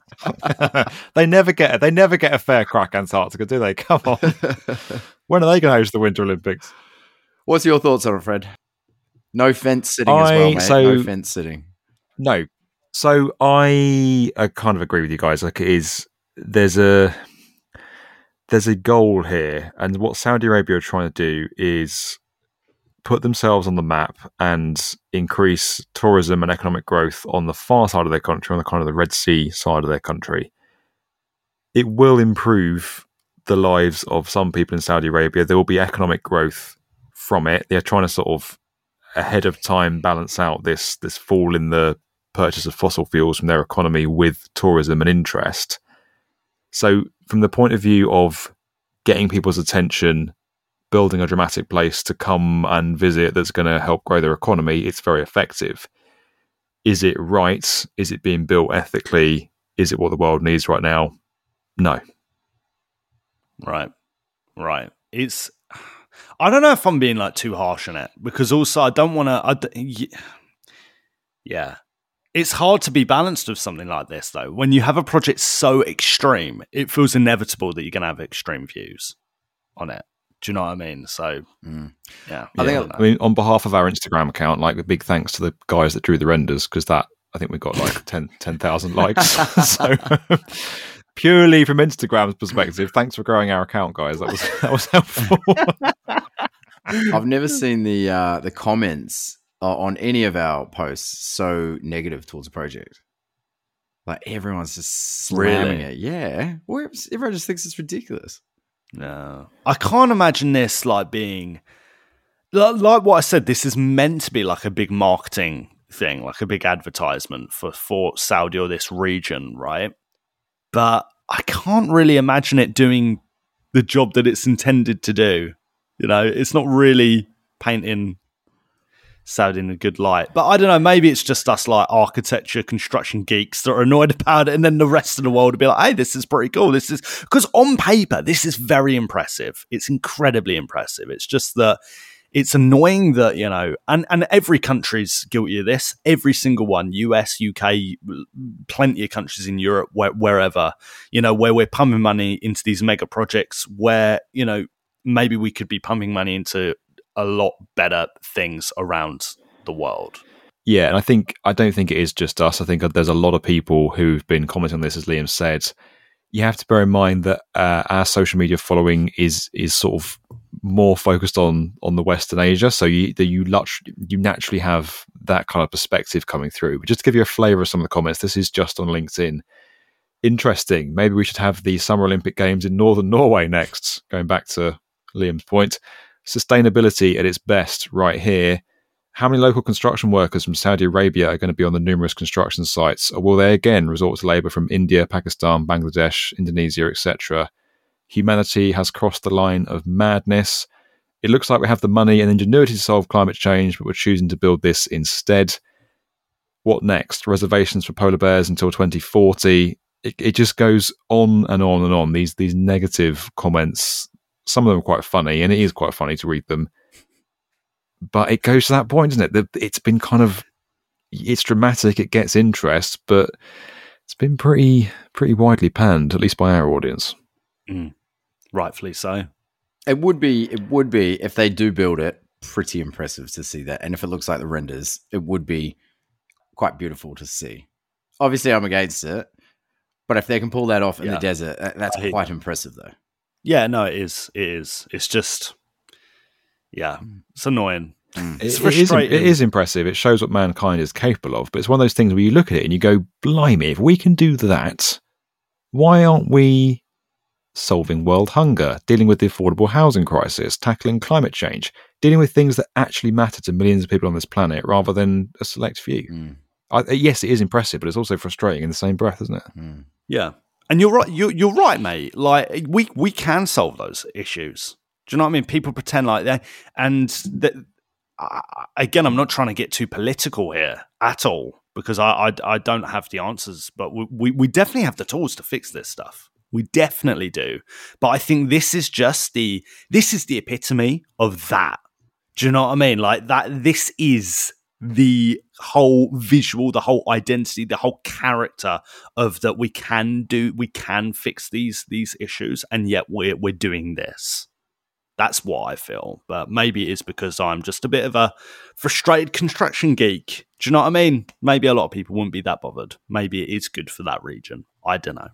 they never get they never get a fair crack Antarctica, do they? Come on, when are they going to host the Winter Olympics? What's your thoughts on it, Fred? No fence sitting as well, mate. so- no fence sitting. No. So I, I kind of agree with you guys. Like it is there's a there's a goal here, and what Saudi Arabia are trying to do is put themselves on the map and increase tourism and economic growth on the far side of their country, on the kind of the Red Sea side of their country. It will improve the lives of some people in Saudi Arabia. There will be economic growth from it. They're trying to sort of ahead of time balance out this this fall in the purchase of fossil fuels from their economy with tourism and interest. So, from the point of view of getting people's attention, building a dramatic place to come and visit that's going to help grow their economy, it's very effective. Is it right? Is it being built ethically? Is it what the world needs right now? No. Right. Right. It's. I don't know if I'm being like too harsh on it because also I don't want to. Yeah. It's hard to be balanced with something like this, though. When you have a project so extreme, it feels inevitable that you're going to have extreme views on it. Do you know what I mean? So, yeah. I think, I mean, on behalf of our Instagram account, like a big thanks to the guys that drew the renders because that I think we got like 10 10,000 likes. so, purely from Instagram's perspective, thanks for growing our account, guys. That was that was helpful. I've never seen the uh, the comments uh, on any of our posts so negative towards the project. Like everyone's just slamming Really? it. Yeah, Well, everyone just thinks it's ridiculous. No, I can't imagine this like being li- like what I said. This is meant to be like a big marketing thing, like a big advertisement for for Saudi or this region, right? But I can't really imagine it doing the job that it's intended to do. You know, it's not really painting Saudi in a good light. But I don't know, maybe it's just us like architecture, construction geeks that are annoyed about it, and then the rest of the world will be like, hey, this is pretty cool. This is because on paper, this is very impressive. It's incredibly impressive. It's just that it's annoying that, you know, and, and every country's guilty of this. Every single one, US, UK, plenty of countries in Europe, where, wherever, you know, where we're pumping money into these mega projects where, you know, maybe we could be pumping money into a lot better things around the world. Yeah, and I think I don't think it is just us. I think there's a lot of people who've been commenting on this, as Liam said. You have to bear in mind that uh, our social media following is is sort of more focused on on the Western Asia, so you that you you naturally have that kind of perspective coming through. But just to give you a flavour of some of the comments, this is just on LinkedIn. Interesting. Maybe we should have the Summer Olympic Games in Northern Norway next. Going back to Liam's point, sustainability at its best right here. How many local construction workers from Saudi Arabia are going to be on the numerous construction sites? Or will they again resort to labour from India, Pakistan, Bangladesh, Indonesia, etc.? Humanity has crossed the line of madness. It looks like we have the money and ingenuity to solve climate change, but we're choosing to build this instead. What next? Reservations for polar bears until 2040. It, it just goes on and on and on. These these negative comments some of them are quite funny, and it is quite funny to read them. But it goes to that point, isn't it? That it's been kind of it's dramatic, it gets interest, but it's been pretty pretty widely panned, at least by our audience. Mm. Rightfully so. It would be it would be if they do build it, pretty impressive to see that. And if it looks like the renders, it would be quite beautiful to see. Obviously, I'm against it, but if they can pull that off in Yeah. the desert, that's quite impressive, though. Yeah, no, it is. It is. It's just, yeah, hmm. it's annoying. Hmm. It's It- it is, frustrating. it is impressive. It shows what mankind is capable of. But it's one of those things where you look at it and you go, "Blimey! If we can do that, why aren't we solving world hunger, dealing with the affordable housing crisis, tackling climate change, dealing with things that actually matter to millions of people on this planet, rather than a select few?" Hmm. I, yes, it is impressive, but it's also frustrating in the same breath, isn't it? Yeah, and you're right. You're, you're right, mate. Like we we can solve those issues. Do you know what I mean? People pretend like that, and that. Again, I'm not trying to get too political here at all because I I, I don't have the answers, but we, we we definitely have the tools to fix this stuff. We definitely do. But I think this is just the this is the epitome of that. Do you know what I mean? Like that. This is the whole visual, the whole identity, the whole character of that we can do, we can fix these these issues, and yet we're we're doing this. That's what I feel. But maybe it is because I'm just a bit of a frustrated construction geek. Do you know what I mean? Maybe a lot of people wouldn't be that bothered. Maybe it is good for that region. I don't know.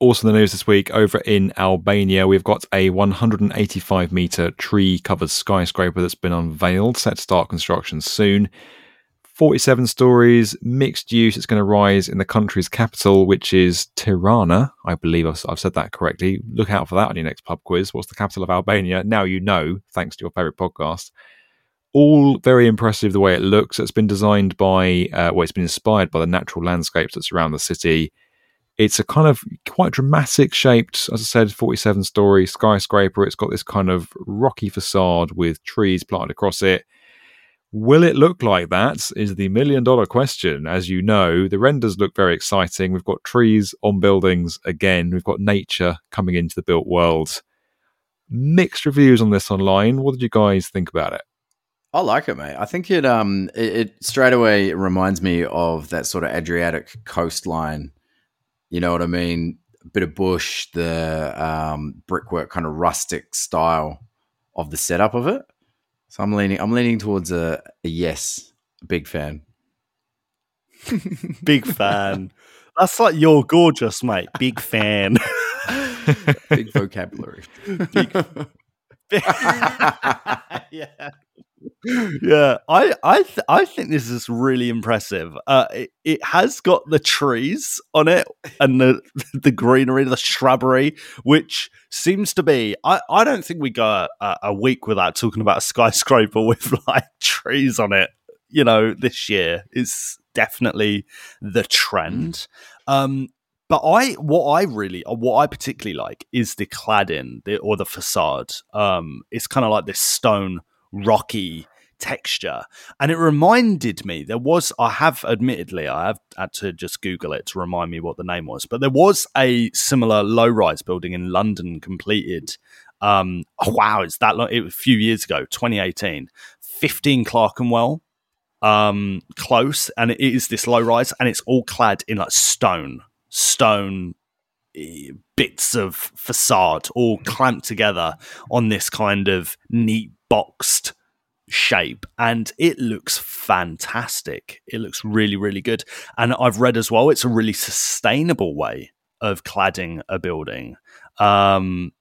Also, in the news this week over in Albania, we've got a 185 meter tree covered skyscraper that's been unveiled, set to start construction soon. 47 stories, mixed use. It's going to rise in the country's capital, which is Tirana. I believe I've, said that correctly. Look out for that on your next pub quiz. What's the capital of Albania? Now you know, thanks to your favourite podcast. All very impressive the way it looks. It's been designed by, uh, well, it's been inspired by the natural landscapes that surround the city It's a kind of quite dramatic shaped, as I said, 47 story skyscraper. It's got this kind of rocky facade with trees planted across it. Will it look like that? Is the million dollar question. As you know, the renders look very exciting. We've got trees on buildings again. We've got nature coming into the built world. Mixed reviews on this online. What did you guys think about it? I like it, mate. I think it um it, it straight away reminds me of that sort of Adriatic coastline. You know what I mean? A bit of bush, the um, brickwork, kind of rustic style of the setup of it. So I'm leaning. I'm leaning towards a, a yes. Big fan. Big fan. That's like you're gorgeous, mate. Big fan. Big vocabulary. Big. yeah yeah, I I th- I think this is really impressive. Uh, it, it has got the trees on it and the the greenery, the shrubbery, which seems to be. I, I don't think we go a, a week without talking about a skyscraper with like trees on it. You know, this year is definitely the trend. Um, but I, what I really, what I particularly like is the cladding the, or the facade. Um, it's kind of like this stone rocky texture. And it reminded me, there was, I have admittedly, I have had to just Google it to remind me what the name was, but there was a similar low rise building in London completed. Um, oh, wow, it's that long, it was a few years ago, 2018, 15 Clerkenwell um, close. And it is this low rise and it's all clad in like stone, stone eh, bits of facade all clamped together on this kind of neat boxed shape and it looks fantastic. It looks really, really good. And I've read as well, it's a really sustainable way of cladding a building. Um,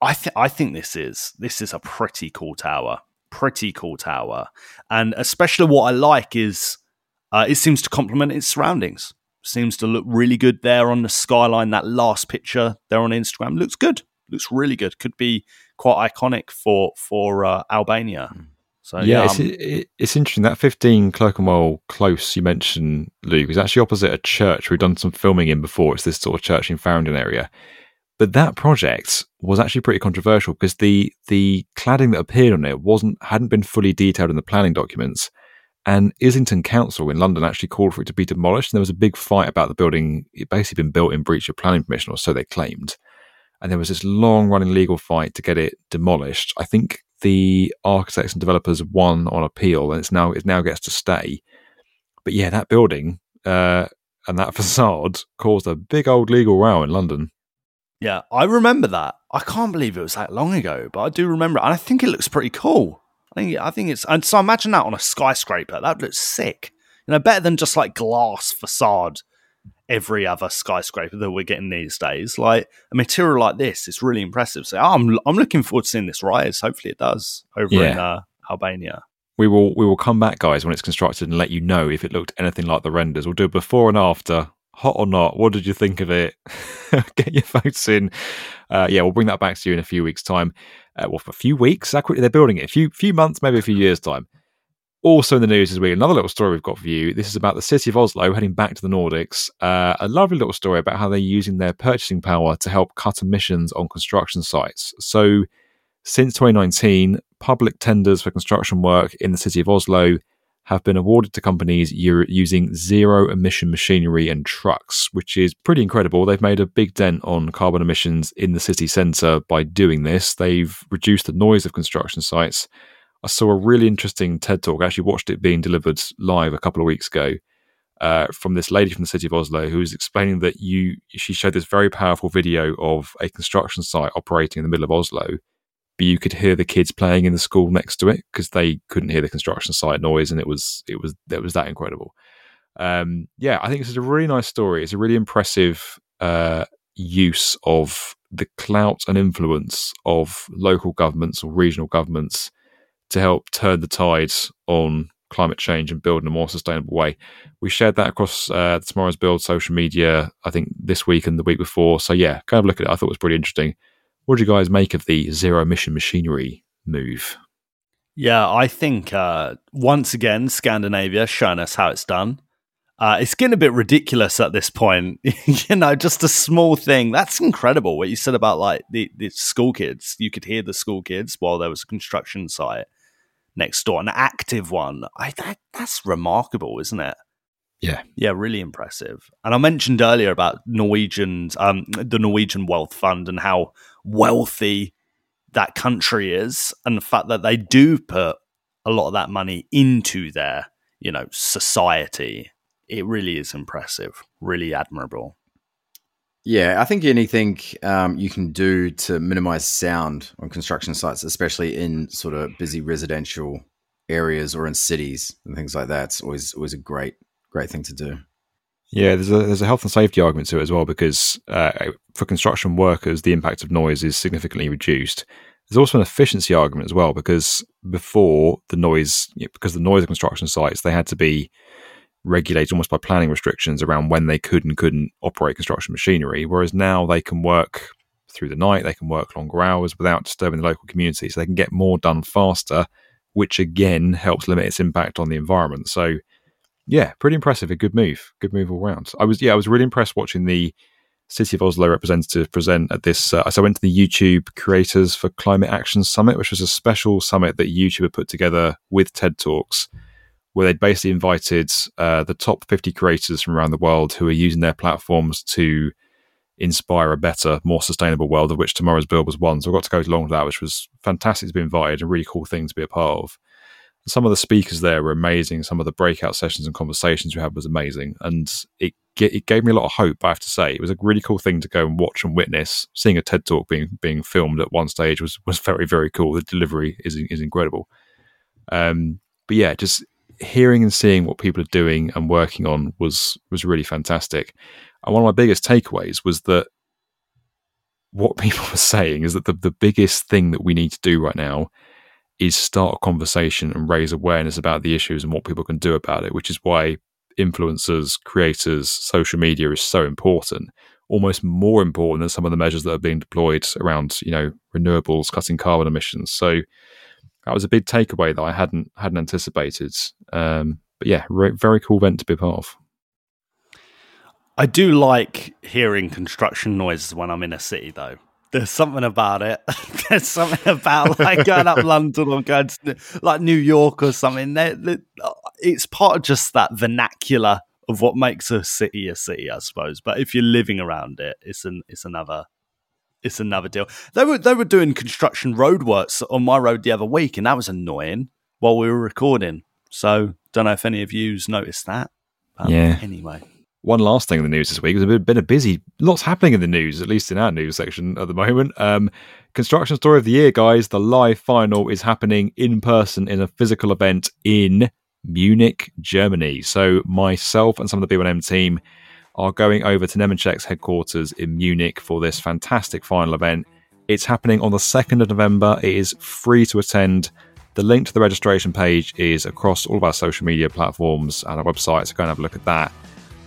I, th- I think this is this is a pretty cool tower, pretty cool tower, and especially what I like is uh, it seems to complement its surroundings. Seems to look really good there on the skyline. That last picture there on Instagram looks good. Looks really good. Could be quite iconic for for uh, Albania. Mm. So yeah, um, it's, it, it's interesting that 15 Clerkenwell Close you mentioned, Luke, is actually opposite a church we've done some filming in before. It's this sort of church in Farringdon area. But that project was actually pretty controversial because the the cladding that appeared on it wasn't hadn't been fully detailed in the planning documents. And Islington Council in London actually called for it to be demolished. And there was a big fight about the building. It basically been built in breach of planning permission, or so they claimed. And there was this long running legal fight to get it demolished. I think the architects and developers won on appeal, and it's now it now gets to stay. But yeah, that building uh, and that facade caused a big old legal row in London. Yeah, I remember that. I can't believe it was that long ago, but I do remember it, and I think it looks pretty cool. I think I think it's and so imagine that on a skyscraper. That looks sick. You know, better than just like glass facade every other skyscraper that we're getting these days. Like a material like this is really impressive. So I'm I'm looking forward to seeing this rise. Hopefully it does over yeah. in uh, Albania. We will we will come back, guys, when it's constructed and let you know if it looked anything like the renders. We'll do a before and after, hot or not. What did you think of it? Get your votes in. Uh, yeah, we'll bring that back to you in a few weeks' time. Uh, well, for a few weeks. How quickly they're building it? A few few months, maybe a few years' time. Also in the news this week, another little story we've got for you. This is about the city of Oslo heading back to the Nordics. Uh, a lovely little story about how they're using their purchasing power to help cut emissions on construction sites. So, since 2019, public tenders for construction work in the city of Oslo have been awarded to companies using zero emission machinery and trucks, which is pretty incredible. They've made a big dent on carbon emissions in the city centre by doing this. They've reduced the noise of construction sites I saw a really interesting TED talk. I actually watched it being delivered live a couple of weeks ago uh, from this lady from the city of Oslo who was explaining that you. She showed this very powerful video of a construction site operating in the middle of Oslo, but you could hear the kids playing in the school next to it because they couldn't hear the construction site noise, and it was it was it was that incredible. Um, yeah, I think this is a really nice story. It's a really impressive uh, use of the clout and influence of local governments or regional governments to help turn the tides on climate change and build in a more sustainable way. We shared that across uh, tomorrow's build social media, I think this week and the week before. So yeah, kind of look at it. I thought it was pretty interesting. What do you guys make of the zero emission machinery move? Yeah, I think uh, once again Scandinavia showing us how it's done. Uh, it's getting a bit ridiculous at this point. you know, just a small thing. That's incredible. What you said about like the, the school kids. You could hear the school kids while there was a construction site next door, an active one. I that, that's remarkable, isn't it? Yeah. Yeah, really impressive. And I mentioned earlier about Norwegians, um, the Norwegian Wealth Fund and how wealthy that country is, and the fact that they do put a lot of that money into their, you know, society. It really is impressive, really admirable. Yeah, I think anything um, you can do to minimize sound on construction sites, especially in sort of busy residential areas or in cities and things like that, it's always always a great great thing to do. Yeah, there's a there's a health and safety argument to it as well because uh, for construction workers, the impact of noise is significantly reduced. There's also an efficiency argument as well because before the noise, because the noise of construction sites, they had to be regulated almost by planning restrictions around when they could and couldn't operate construction machinery. Whereas now they can work through the night, they can work longer hours without disturbing the local community, so they can get more done faster, which again helps limit its impact on the environment. So yeah, pretty impressive. A good move. Good move all round. I was yeah, I was really impressed watching the City of Oslo representative present at this. Uh, so I went to the YouTube Creators for Climate Action Summit, which was a special summit that YouTube had put together with TED Talks, where they'd basically invited uh, the top 50 creators from around the world who are using their platforms to inspire a better, more sustainable world, of which Tomorrow's Build was one. So I got to go along with that, which was fantastic to be invited, a really cool thing to be a part of some of the speakers there were amazing. Some of the breakout sessions and conversations we had was amazing, and it it gave me a lot of hope. I have to say, it was a really cool thing to go and watch and witness. Seeing a TED talk being being filmed at one stage was was very very cool. The delivery is is incredible. Um, but yeah, just hearing and seeing what people are doing and working on was was really fantastic. And one of my biggest takeaways was that what people were saying is that the, the biggest thing that we need to do right now is start a conversation and raise awareness about the issues and what people can do about it, which is why influencers, creators, social media is so important, almost more important than some of the measures that are being deployed around, you know, renewables, cutting carbon emissions. So that was a big takeaway that I hadn't hadn't anticipated. Um, but yeah, re- very cool event to be part of. I do like hearing construction noises when I'm in a city, though there's something about it. there's something about like going up London or going to like New York or something. It's part of just that vernacular of what makes a city a city, I suppose. But if you're living around it, it's an it's another it's another deal. They were they were doing construction roadworks on my road the other week, and that was annoying while we were recording. So don't know if any of yous noticed that. yeah. Anyway one last thing in the news this week. It's been a busy, lots happening in the news, at least in our news section at the moment. Um, Construction Story of the Year, guys. The live final is happening in person in a physical event in Munich, Germany. So myself and some of the B1M team are going over to Nemetschek's headquarters in Munich for this fantastic final event. It's happening on the 2nd of November. It is free to attend. The link to the registration page is across all of our social media platforms and our website, so go and have a look at that.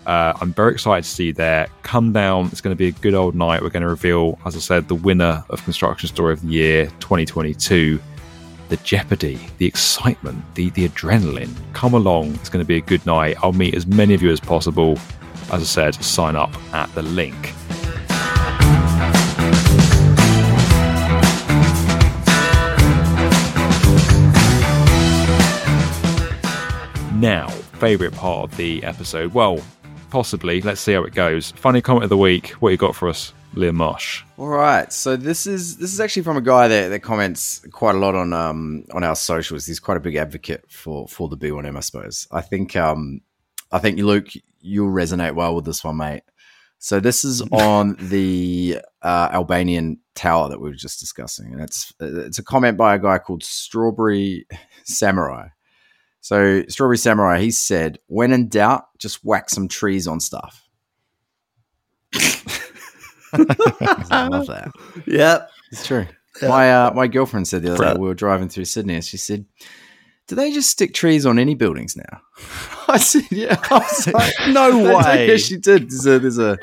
Uh, I'm very excited to see you there. Come down. It's going to be a good old night. We're going to reveal, as I said, the winner of Construction Story of the Year 2022. The jeopardy, the excitement, the, the adrenaline. Come along. It's going to be a good night. I'll meet as many of you as possible. As I said, sign up at the link. Now, favourite part of the episode. Well, possibly. Let's see how it goes. Funny comment of the week. What you got for us, Liam Marsh? All right. So this is this is actually from a guy that, that comments quite a lot on um on our socials. He's quite a big advocate for for the B1M, I suppose. I think um I think Luke you'll resonate well with this one, mate. So this is on the uh, Albanian tower that we were just discussing, and it's it's a comment by a guy called Strawberry Samurai. So Strawberry Samurai, he said, when in doubt, just whack some trees on stuff. I love that. Yep, it's true. Yep. My uh, my girlfriend said the other day we were driving through Sydney, and she said, "Do they just stick trees on any buildings now?" I said, "Yeah." I was like, "No way." yeah, she did. There's a there's a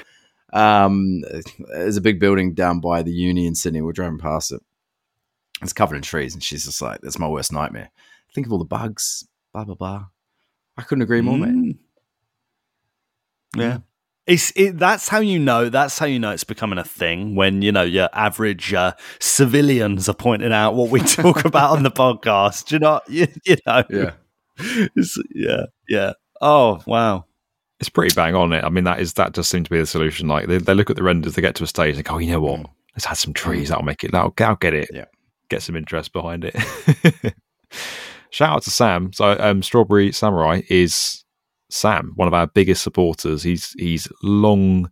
um there's a big building down by the uni in Sydney. We're driving past it. It's covered in trees, and she's just like, "That's my worst nightmare." Think of all the bugs, blah blah blah. I couldn't agree more, mm. Yeah. It's it, that's how you know that's how you know it's becoming a thing when you know your average uh, civilians are pointing out what we talk about on the podcast. Do you know? You, you know, Yeah. It's- yeah, yeah. Oh wow, It's pretty bang on it. I mean, that is that does seem to be the solution. Like they, they look at the renders, they get to a stage, and go, oh, you know what? Let's add some trees. That'll make it. That'll, that'll get it. Yeah. Get some interest behind it. Shout out to Sam. So, um, Strawberry Samurai is Sam, one of our biggest supporters. He's he's long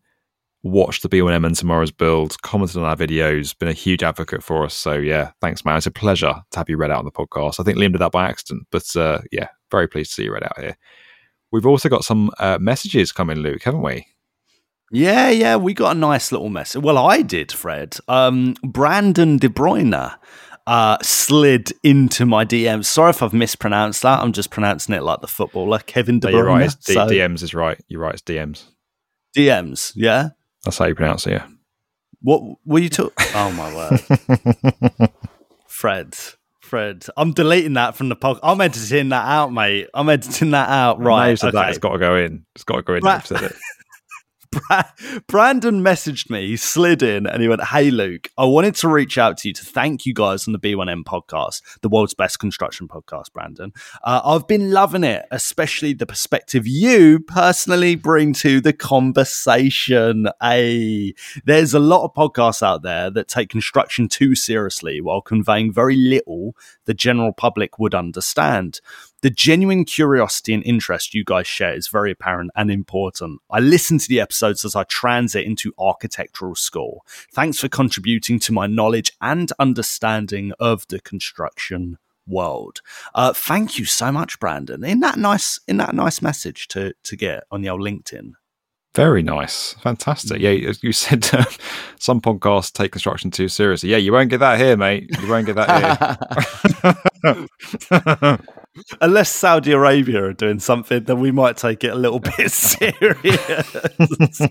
watched the B1M and tomorrow's build, commented on our videos, been a huge advocate for us. So yeah, thanks, man. It's a pleasure to have you read out on the podcast. I think Liam did that by accident, but uh, yeah, very pleased to see you read out here. We've also got some uh, messages coming, Luke, haven't we? yeah, yeah. We got a nice little message. Well, I did, Fred. Um, Brandon De Bruyne uh, slid into my DMs. Sorry if I've mispronounced that. I'm just pronouncing it like the footballer Kevin De No, Bruyne. you're right. D- So, DMs is right. You're right. It's DMs. DMs. Yeah. That's how you pronounce it. Yeah. What were you talking? Oh my word, Fred. Fred, I'm deleting that from the podcast. I'm editing that out, mate. I'm editing that out. Right. Right. Okay. that it's got to go in. It's got to go in. Bra- I've said it. Bra- Brandon messaged me, he slid in, and he went, Hey, Luke, I wanted to reach out to you to thank you guys on the B1M podcast, the world's best construction podcast, Brandon. Uh, I've been loving it, especially the perspective you personally bring to the conversation. Hey, there's a lot of podcasts out there that take construction too seriously while conveying very little the general public would understand. The genuine curiosity and interest you guys share is very apparent and important. I listen to the episodes as I transit into architectural school. Thanks for contributing to my knowledge and understanding of the construction world. Uh, thank you so much, Brandon. In that nice, in that nice message to to get on the old LinkedIn. Very nice. Fantastic. Yeah, you you said uh, some podcasts take construction too seriously. Yeah, you won't get that here, mate. You won't get that here. Unless Saudi Arabia are doing something, then we might take it a little bit serious.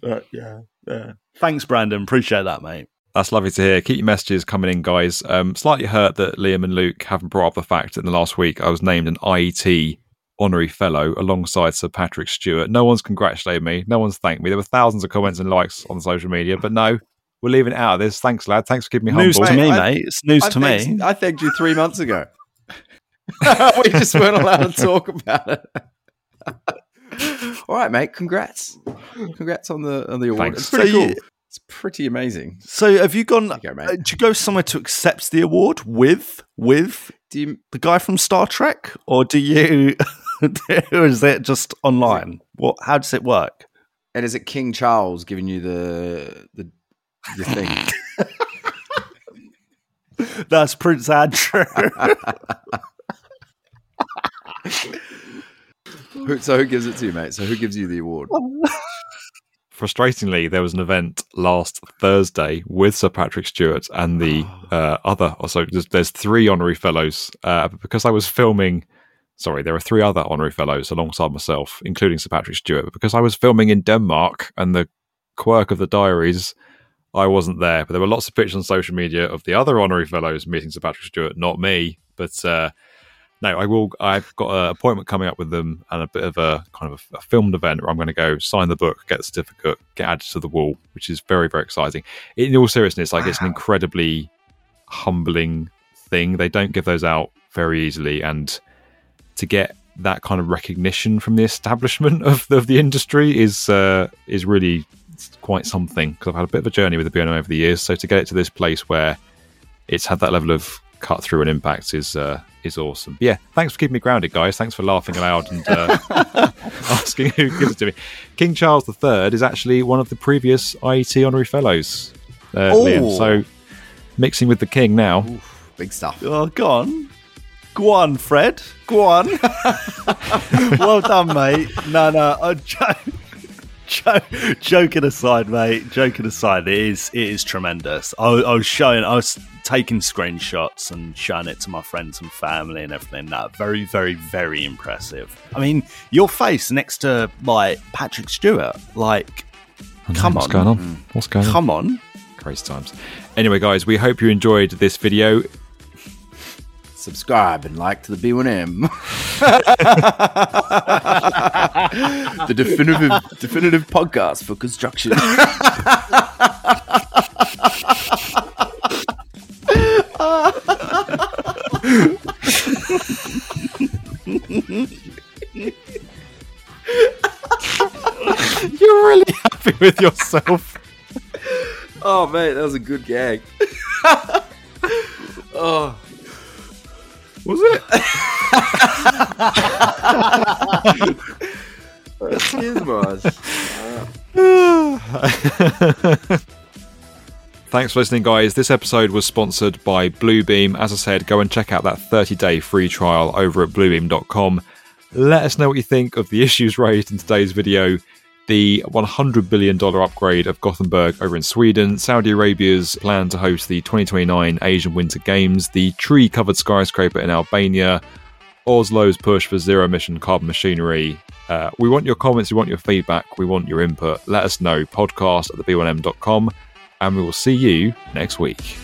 But yeah, yeah. Thanks, Brandon. Appreciate that, mate. That's lovely to hear. Keep your messages coming in, guys. Um, slightly hurt that Liam and Luke haven't brought up the fact that in the last week I was named an IET honorary fellow alongside Sir Patrick Stewart. No one's congratulated me. No one's thanked me. There were thousands of comments and likes on social media, but no, we're leaving it out of this. Thanks, lad. Thanks for keeping me News humble. to me, I- mate. It's news I to thanked- me. I thanked you three months ago. we just weren't allowed to talk about it. All right, mate. Congrats. Congrats on the on the award. Thanks. It's pretty So you- cool. It's pretty amazing. So, have you gone? There you go, mate. uh, did you go somewhere to accept the award with with Do you the guy from Star Trek, or do you, or is it just online? What? How does it work? and is it King Charles giving you the the the thing? That's Prince Andrew. Who, so who gives it to you, mate? So who gives you the award? Frustratingly, there was an event last Thursday with Sir Patrick Stewart and the uh, other. Also, there's, there's three honorary fellows. Uh, because I was filming, sorry, there are three other honorary fellows alongside myself, including Sir Patrick Stewart. But because I was filming in Denmark and the quirk of the diaries, I wasn't there. But there were lots of pictures on social media of the other honorary fellows meeting Sir Patrick Stewart, not me. But uh, no, I will. I've got an appointment coming up with them and a bit of a kind of a, a filmed event where I'm going to go sign the book, get the certificate, get added to the wall, which is very, very exciting. In all seriousness, like it's an incredibly humbling thing. They don't give those out very easily, and to get that kind of recognition from the establishment of the, of the industry is uh, is really quite something. Because I've had a bit of a journey with the B1M over the years, so to get it to this place where it's had that level of cut through and impact is uh, is awesome. Yeah, thanks for keeping me grounded, guys. Thanks for laughing aloud and uh, asking who gives it to me. King Charles III is actually one of the previous IET honorary fellows, uh, Oh. Liam. So mixing with the king now. Big stuff. oh, go on. Go on, Fred. Go on. well done, mate. No, no. Jo- jo- joking aside, mate. Joking aside, it is it is tremendous. I, I was showing, I was taking screenshots and showing it to my friends and family and everything. That very, very, very impressive. I mean, your face next to like Patrick Stewart, like, come on. What's on, going on? What's going on? come on. Crazy times. Anyway, guys, we hope you enjoyed this video. Subscribe and like to the B1M. the definitive definitive podcast for construction. You're really happy with yourself. oh mate, that was a good gag. oh. Was it? Cheers, Mars. Thanks for listening, guys. This episode was sponsored by Bluebeam. As I said, go and check out that 30 day free trial over at bluebeam.com. Let us know what you think of the issues raised in today's video. The $100 billion upgrade of Gothenburg over in Sweden, Saudi Arabia's plan to host the 2029 Asian Winter Games, the tree covered skyscraper in Albania, Oslo's push for zero emission carbon machinery. Uh, we want your comments, we want your feedback, we want your input. Let us know. Podcast at the B1M.com, and we will see you next week.